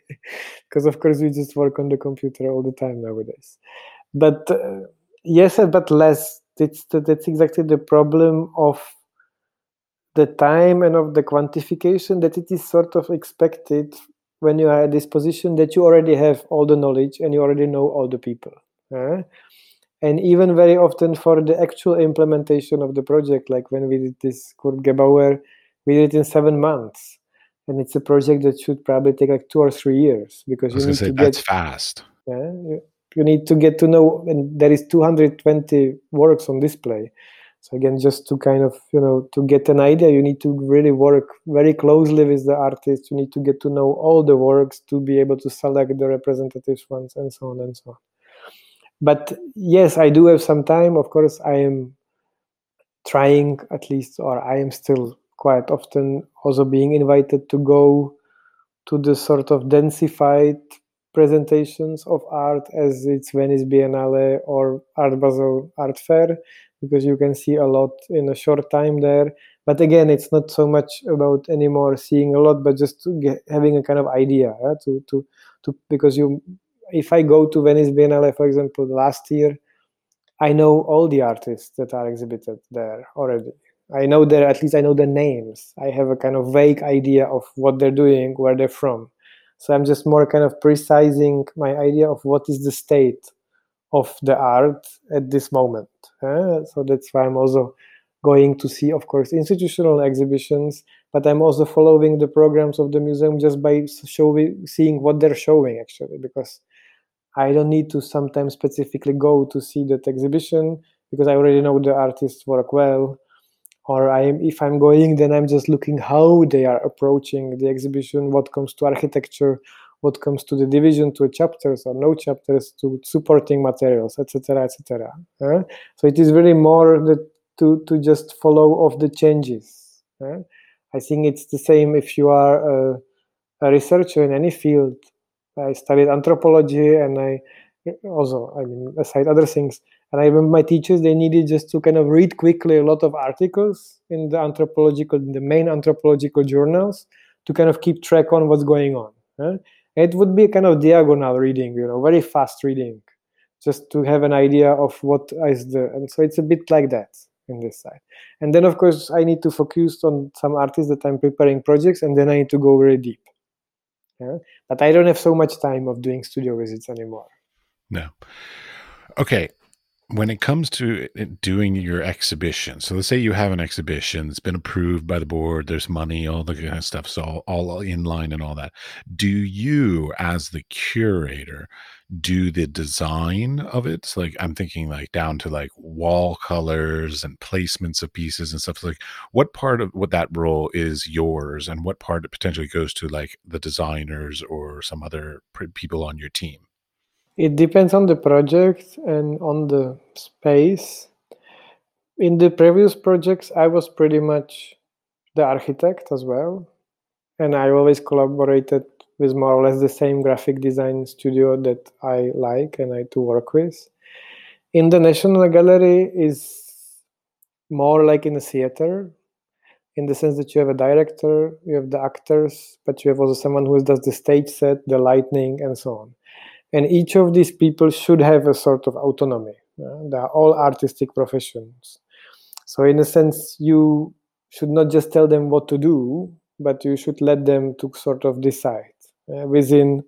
because of course we just work on the computer all the time nowadays but uh, yes but less that's that's exactly the problem of the time and of the quantification that it is sort of expected when you are at this position that you already have all the knowledge and you already know all the people uh? and even very often for the actual implementation of the project like when we did this Kurt Gebauer we did it in seven months. And it's a project that should probably take like two or three years because you need say, to get fast. Yeah, you, you need to get to know and there is 220 works on display. So again just to kind of you know to get an idea you need to really work very closely with the artist you need to get to know all the works to be able to select the representative ones and so on and so on. But yes i do have some time. Of course i am trying at least or i am still quite often also being invited to go to the sort of densified presentations of art as it's Venice Biennale or Art Basel Art Fair because you can see a lot in a short time there. But again, it's not so much about anymore seeing a lot, but just get, having a kind of idea to to to because you if I go to Venice Biennale, for example, last year, I know all the artists that are exhibited there already. I know their at least I know the names. I have a kind of vague idea of what they're doing, where they're from. So I'm just more kind of precising my idea of what is the state of the art at this moment. Uh, so that's why I'm also going to see, of course, institutional exhibitions, but I'm also following the programs of the museum just by showing, seeing what they're showing actually, because I don't need to sometimes specifically go to see that exhibition because I already know the artists work well or I'm if I'm going, then I'm just looking how they are approaching the exhibition, what comes to architecture, what comes to the division to chapters or no chapters to supporting materials, etc., etc. So it is really more the, to to just follow of the changes. I think it's the same if you are a, a researcher in any field. I studied anthropology and I also, I mean, aside other things, and I remember my teachers, they needed just to kind of read quickly a lot of articles in the anthropological, in the main anthropological journals to kind of keep track on what's going on. It would be kind of diagonal reading you know very fast reading just to have an idea of what is the and so it's a bit like that in this side and then of course i need to focus on some artists that i'm preparing projects and then i need to go very deep yeah? but i don't have so much time of doing studio visits anymore no okay when it comes to doing your exhibition, so let's say you have an exhibition, it's been approved by the board, there's money, all the kind of stuff, so all, all in line and all that. Do you, as the curator, do the design of it? So like I'm thinking like down to like wall colors and placements of pieces and stuff. Like what part of what that role is yours, and what part potentially goes to like the designers or some other people on your team? It depends on the project and on the space. In the previous projects, I was pretty much the architect as well. And I always collaborated with more or less the same graphic design studio that I like and I to work with. In the National Gallery is more like in a theater, in the sense that you have a director, you have the actors, but you have also someone who does the stage set, the lighting, and so on and each of these people should have a sort of autonomy. Uh, they are all artistic professions. So in a sense you should not just tell them what to do but you should let them to sort of decide uh, within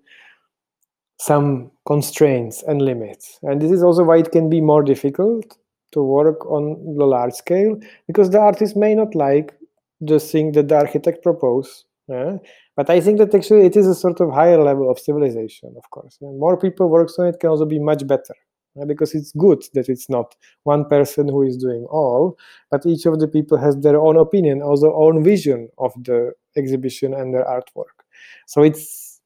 some constraints and limits. And this is also why it can be more difficult to work on the large scale because the artist may not like the thing that the architect propose yeah? But I think that actually it is a sort of higher level of civilization, of course. And more people works on it can also be much better. Because it's good that it's not one person who is doing all, but each of the people has their own opinion, also own vision of the exhibition and their artwork. So it's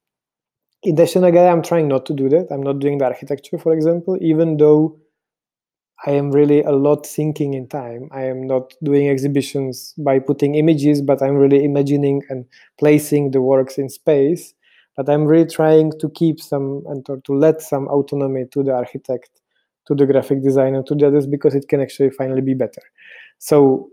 in the Shenagaya, I'm trying not to do that. I'm not doing the architecture, for example, even though I am really a lot thinking in time. I am not doing exhibitions by putting images, but I'm really imagining and placing the works in space. But I'm really trying to keep some and to, to let some autonomy to the architect, to the graphic designer, to the others, because it can actually finally be better. So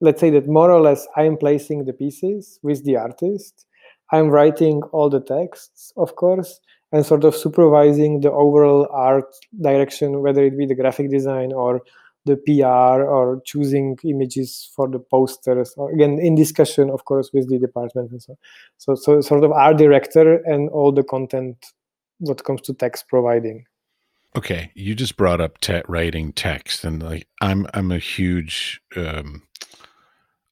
let's say that more or less I am placing the pieces with the artist. I'm writing all the texts, of course, and sort of supervising the overall art direction, whether it be the graphic design or the PR or choosing images for the posters, or again in discussion, of course, with the department and so. So, so sort of art director and all the content what comes to text providing. Okay, you just brought up te- writing text, and like I'm I'm a huge um,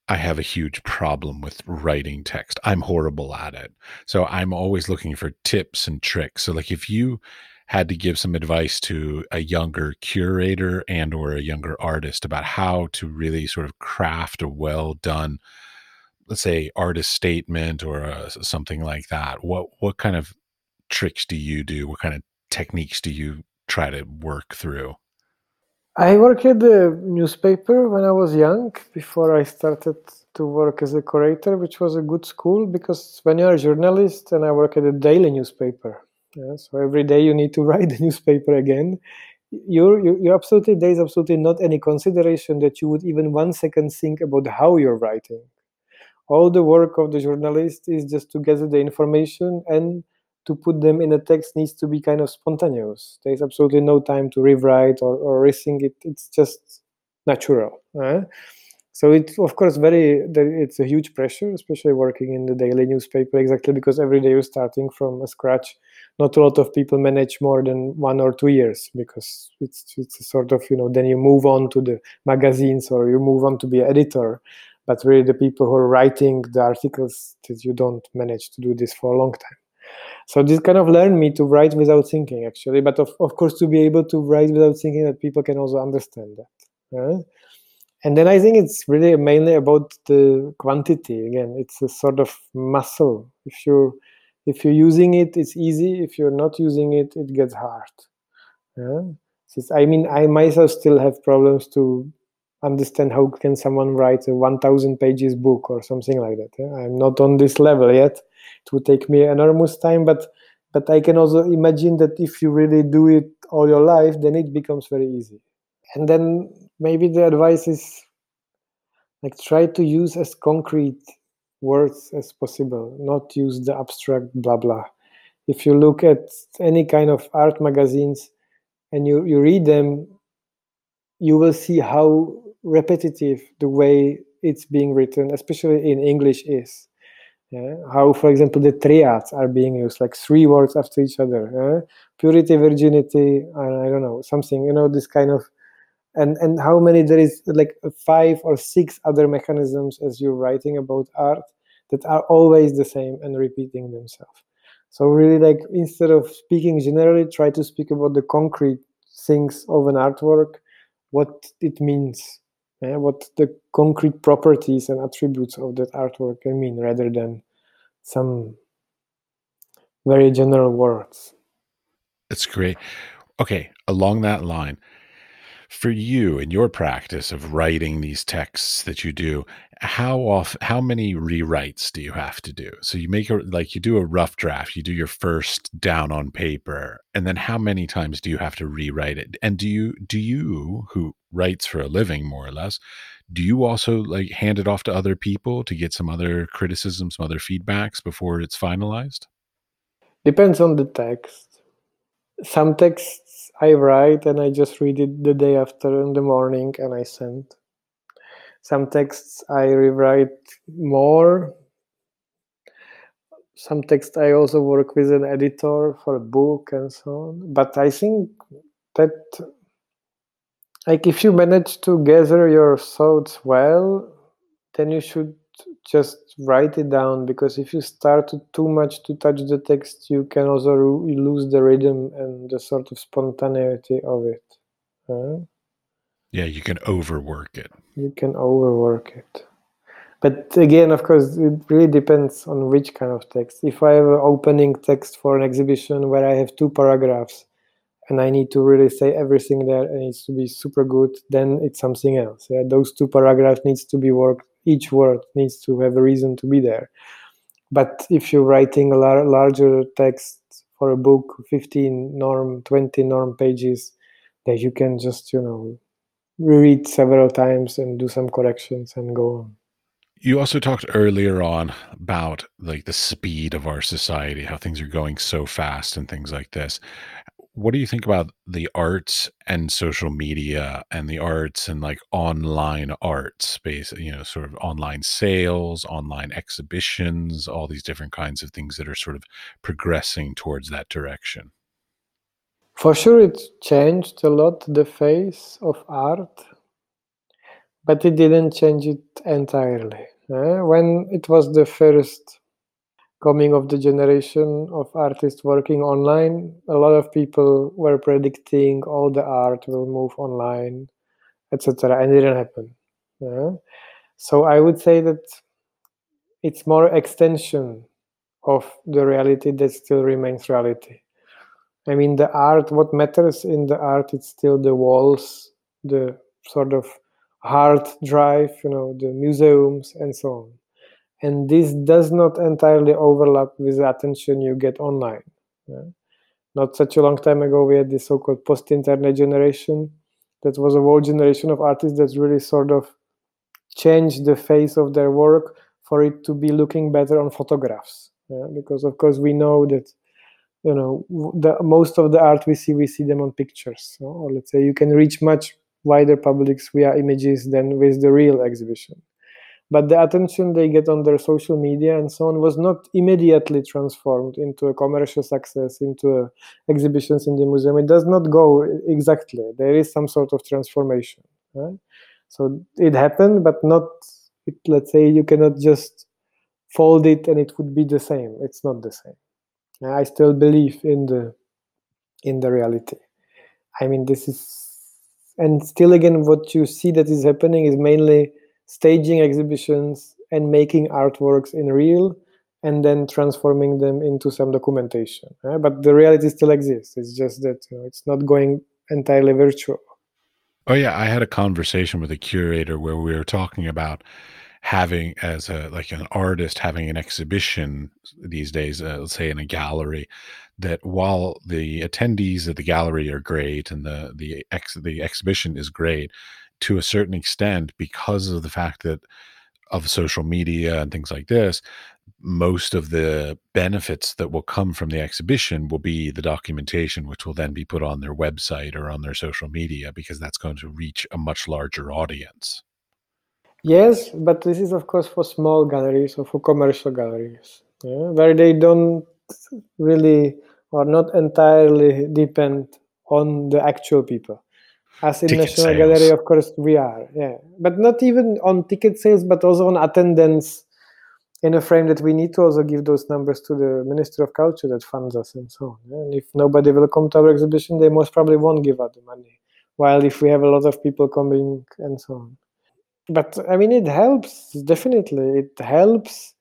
I have a huge problem with writing text. I'm horrible at it. So I'm always looking for tips and tricks. So like if you had to give some advice to a younger curator and or a younger artist about how to really sort of craft a well done let's say artist statement or a, uh, something like that what what kind of tricks do you do what kind of techniques do you try to work through I worked at the newspaper when I was young, before I started to work as a curator, which was a good school because when you're a journalist and I work at a daily newspaper, yeah, so every day you need to [LAUGHS] write the newspaper again. You're, you're absolutely, there is absolutely not any consideration that you would even one second think about how you're writing. All the work of the journalist is just to gather the information and to put them in a text needs to be kind of spontaneous. There's absolutely no time to rewrite or, or rethink it. It's just natural. Eh? So it's of course very it's a huge pressure, especially working in the daily newspaper, exactly because every day you're starting from a scratch. Not a lot of people manage more than one or two years because it's it's a sort of you know then you move on to the magazines or you move on to be an editor. But really, the people who are writing the articles, that you don't manage to do this for a long time so this kind of learned me to write without thinking actually but of, of course to be able to write without thinking that people can also understand that and then i think it's really mainly about the quantity. Again it's a sort of muscle. If you if you're using it it's easy. If you're not using it it gets hard yeah? i mean i myself still have problems to understand how can someone write a 1000 pages book or something like that yeah? i'm not on this level yet it would take me enormous time but but i can also imagine that if you really do it all your life then it becomes very easy and then maybe the advice is like try to use as concrete words as possible not use the abstract blah blah if you look at any kind of art magazines and you, you read them, you will see how repetitive the way it's being written, especially in English, is. Yeah? How, for example, the triads are being used, like three words after each other. Yeah? Purity, virginity, I don't know, something, you know, this kind of and and how many there is like five or six other mechanisms as you're writing about art that are always the same and repeating themselves so really like instead of speaking generally try to speak about the concrete things of an artwork what it means yeah, what the concrete properties and attributes of that artwork can mean rather than some very general words that's great. Okay along that line for you in your practice of writing these texts that you do how off how many rewrites do you have to do? So you make a like you do a rough draft you do your first down on paper and then how many times do you have to rewrite it? And do you do you who writes for a living more or less do you also like hand it off to other people to get some other criticism some other feedbacks before it's finalized? Depends on the text. Some texts i write and i just read it the day after in the morning and i send some texts I rewrite more. Some text I also work with an editor for a book and so on. But I think that like if you manage to gather your thoughts well, then you should just write it down because if you start to, too much to touch the text, you can also lose the rhythm and the sort of spontaneity of it. Yeah, you can overwork it. You can overwork it. But again, of course, it really depends on which kind of text. If I have an opening text for an exhibition where I have two paragraphs and I need to really say everything there and it needs to be super good, then it's something else. Yeah, those two paragraphs needs to be worked. Each word needs to have a reason to be there. But if you're writing a lar- larger text for a book, 15 norm, 20 norm pages, that you can just, you know, reread several times and do some corrections and go on. You also talked earlier on about like the speed of our society, how things are going so fast and things like this. What do you think about the arts and social media and the arts and like online art space, you know, sort of online sales, online exhibitions, all these different kinds of things that are sort of progressing towards that direction? For sure, it changed a lot the face of art, but it didn't change it entirely. Eh? When it was the first coming of the generation of artists working online, a lot of people were predicting all the art will move online, etc., and it didn't happen. Eh? So I would say that it's more extension of the reality that still remains reality. I mean, the art, what matters in the art, it's still the walls, the sort of hard drive, you know, the museums and so on. And this does not entirely overlap with the attention you get online. Yeah? Not such a long time ago, we had this so called post internet generation. That was a whole generation of artists that really sort of changed the face of their work for it to be looking better on photographs. Yeah? Because, of course, we know that you know the most of the art we see we see them on pictures so, or let's say you can reach much wider publics via images than with the real exhibition but the attention they get on their social media and so on was not immediately transformed into a commercial success into a, exhibitions in the museum it does not go exactly there is some sort of transformation right? so it happened but not it, let's say you cannot just fold it and it would be the same it's not the same I still believe in the in the reality. I mean, this is and still again, what you see that is happening is mainly staging exhibitions and making artworks in real and then transforming them into some documentation. Right? But the reality still exists. It's just that you know, it's not going entirely virtual. Oh yeah, I had a conversation with a curator where we were talking about having as a like an artist having an exhibition these days uh, let's say in a gallery that while the attendees at the gallery are great and the the ex the exhibition is great to a certain extent because of the fact that of social media and things like this most of the benefits that will come from the exhibition will be the documentation, which will then be put on their website or on their social media because that's going to reach a much larger audience. Yes, but this is of course for small galleries or for commercial galleries, yeah, where they don't really or not entirely depend on the actual people. As in Ticket National sales. Gallery, of course, we are, yeah, but not even on ticket sales, but also on attendance. In a frame that we need to also give those numbers to the Ministry of Culture that funds us and so on. And if nobody will come to our exhibition, they most probably won't give out the money. While if we have a lot of people coming and so on but I mean, it helps definitely. It helps,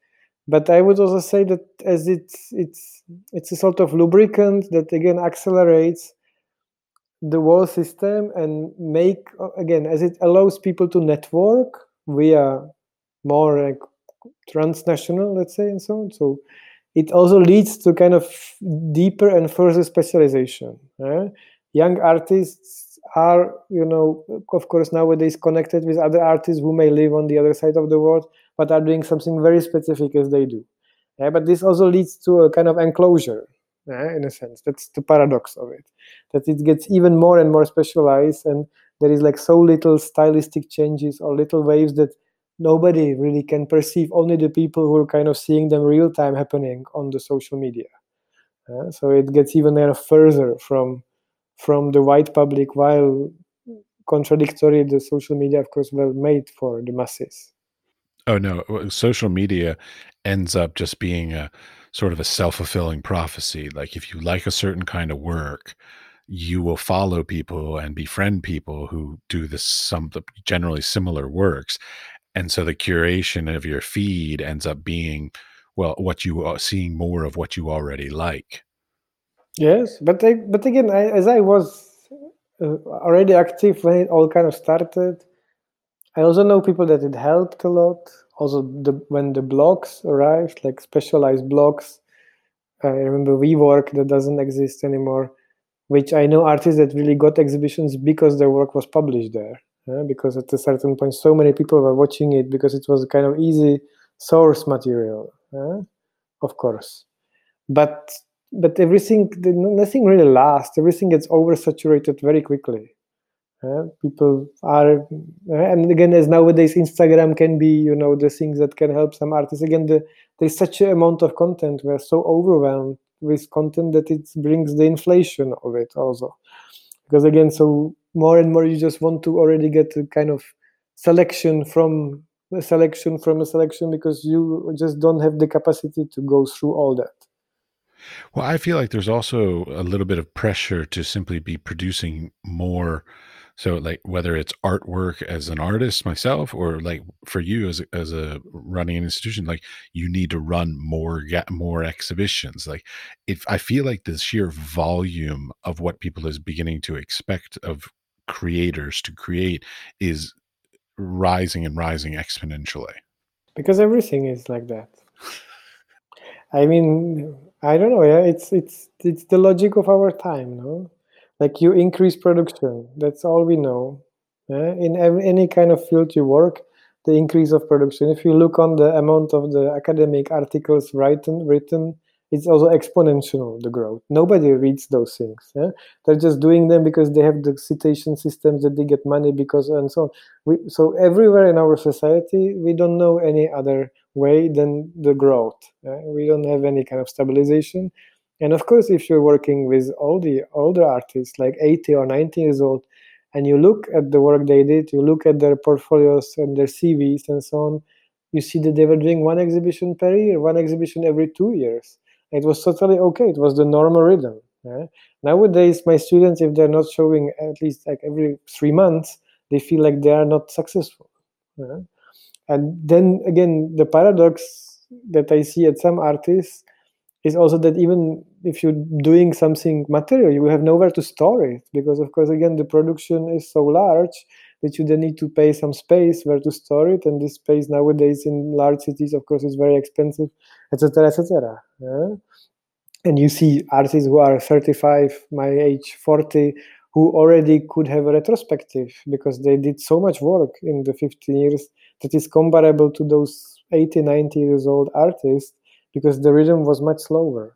but I would also say that as it's it's it's a sort of lubricant that again accelerates the whole system and make again as it allows people to network via more like transnational, let's say, and so on. So it also leads to kind of deeper and further specialization. eh? Young artists are, you know, of course, nowadays connected with other artists who may live on the other side of the world, but are doing something very specific as they do. Yeah, but this also leads to a kind of enclosure, yeah, in a sense. That's the paradox of it, that it gets even more and more specialized, and there is like so little stylistic changes or little waves that nobody really can perceive. Only the people who are kind of seeing them real time happening on the social media. Yeah, so it gets even further from from the white public, while contradictory the social media, of course, well made for the masses. Oh no, social media ends up just being a sort of a self-fulfilling prophecy. Like if you like a certain kind of work, you will follow people and befriend people who do this some generally similar works. And so the curation of your feed ends up being well what you are seeing more of what you already like. Yes, but I, but again, I, as I was uh, already active when it all kind of started, I also know people that it helped a lot. Also, the when the blogs arrived, like specialized blogs, I remember VVORK that doesn't exist anymore, which I know artists that really got exhibitions because their work was published there. yeah, because at a certain point, so many people were watching it because it was a kind of easy source material, yeah, of course. But but everything, nothing really lasts. Everything gets oversaturated very quickly. Uh, people are, and again, as nowadays Instagram can be, you know, the things that can help some artists. Again, the, there's such an amount of content. We're so overwhelmed with content that it brings the inflation of it also. Because again, so more and more you just want to already get a kind of selection from a selection from a selection because you just don't have the capacity to go through all that. Well, I feel like there's also a little bit of pressure to simply be producing more. So, like whether it's artwork as an artist myself, or like for you as a, as a running an institution, like you need to run more ga- more exhibitions. Like, if I feel like the sheer volume of what people is beginning to expect of creators to create is rising and rising exponentially. because everything is like that i mean i don't know yeah it's it's it's the logic of our time no like you increase production that's all we know yeah? in every, any kind of field you work the increase of production if you look on the amount of the academic articles written written it's also exponential the growth nobody reads those things yeah? they're just doing them because they have the citation systems that they get money because and so on we, so everywhere in our society we don't know any other way than the growth yeah? we don't have any kind of stabilization and of course if you're working with all the older artists like 80 or 90 years old and you look at the work they did you look at their portfolios and their cvs and so on you see that they were doing one exhibition per year one exhibition every two years it was totally okay it was the normal rhythm yeah? nowadays my students if they're not showing at least like every three months they feel like they are not successful yeah? and then again the paradox that i see at some artists is also that even if you're doing something material you have nowhere to store it because of course again the production is so large that you then need to pay some space where to store it and this space nowadays in large cities of course is very expensive etc etc yeah? and you see artists who are 35 my age 40 who already could have a retrospective because they did so much work in the 15 years that is comparable to those 80 90 years old artists because the rhythm was much slower.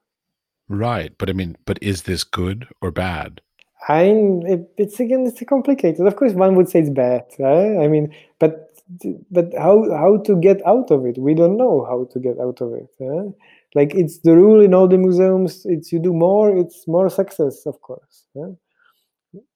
Right, but I mean, but is this good or bad? I it, it's again it's complicated. Of course, one would say it's bad. Right? I mean, but but how how to get out of it? We don't know how to get out of it. Right? Like it's the rule in all the museums. It's you do more, it's more success, of course. Right?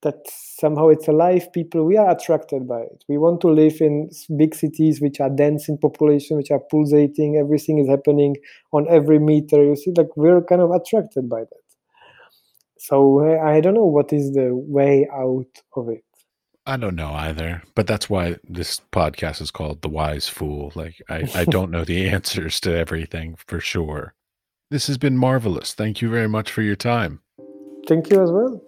That somehow it's alive people we are attracted by it we want to live in big cities which are dense in population which are pulsating everything is happening on every meter you see like we're kind of attracted by that so uh, i don't know what is the way out of it I don't know either, but that's why this podcast is called The Wise Fool. Like, I, I [LAUGHS] don't know the answers to everything for sure. This has been marvelous. Thank you very much for your time. Thank you as well.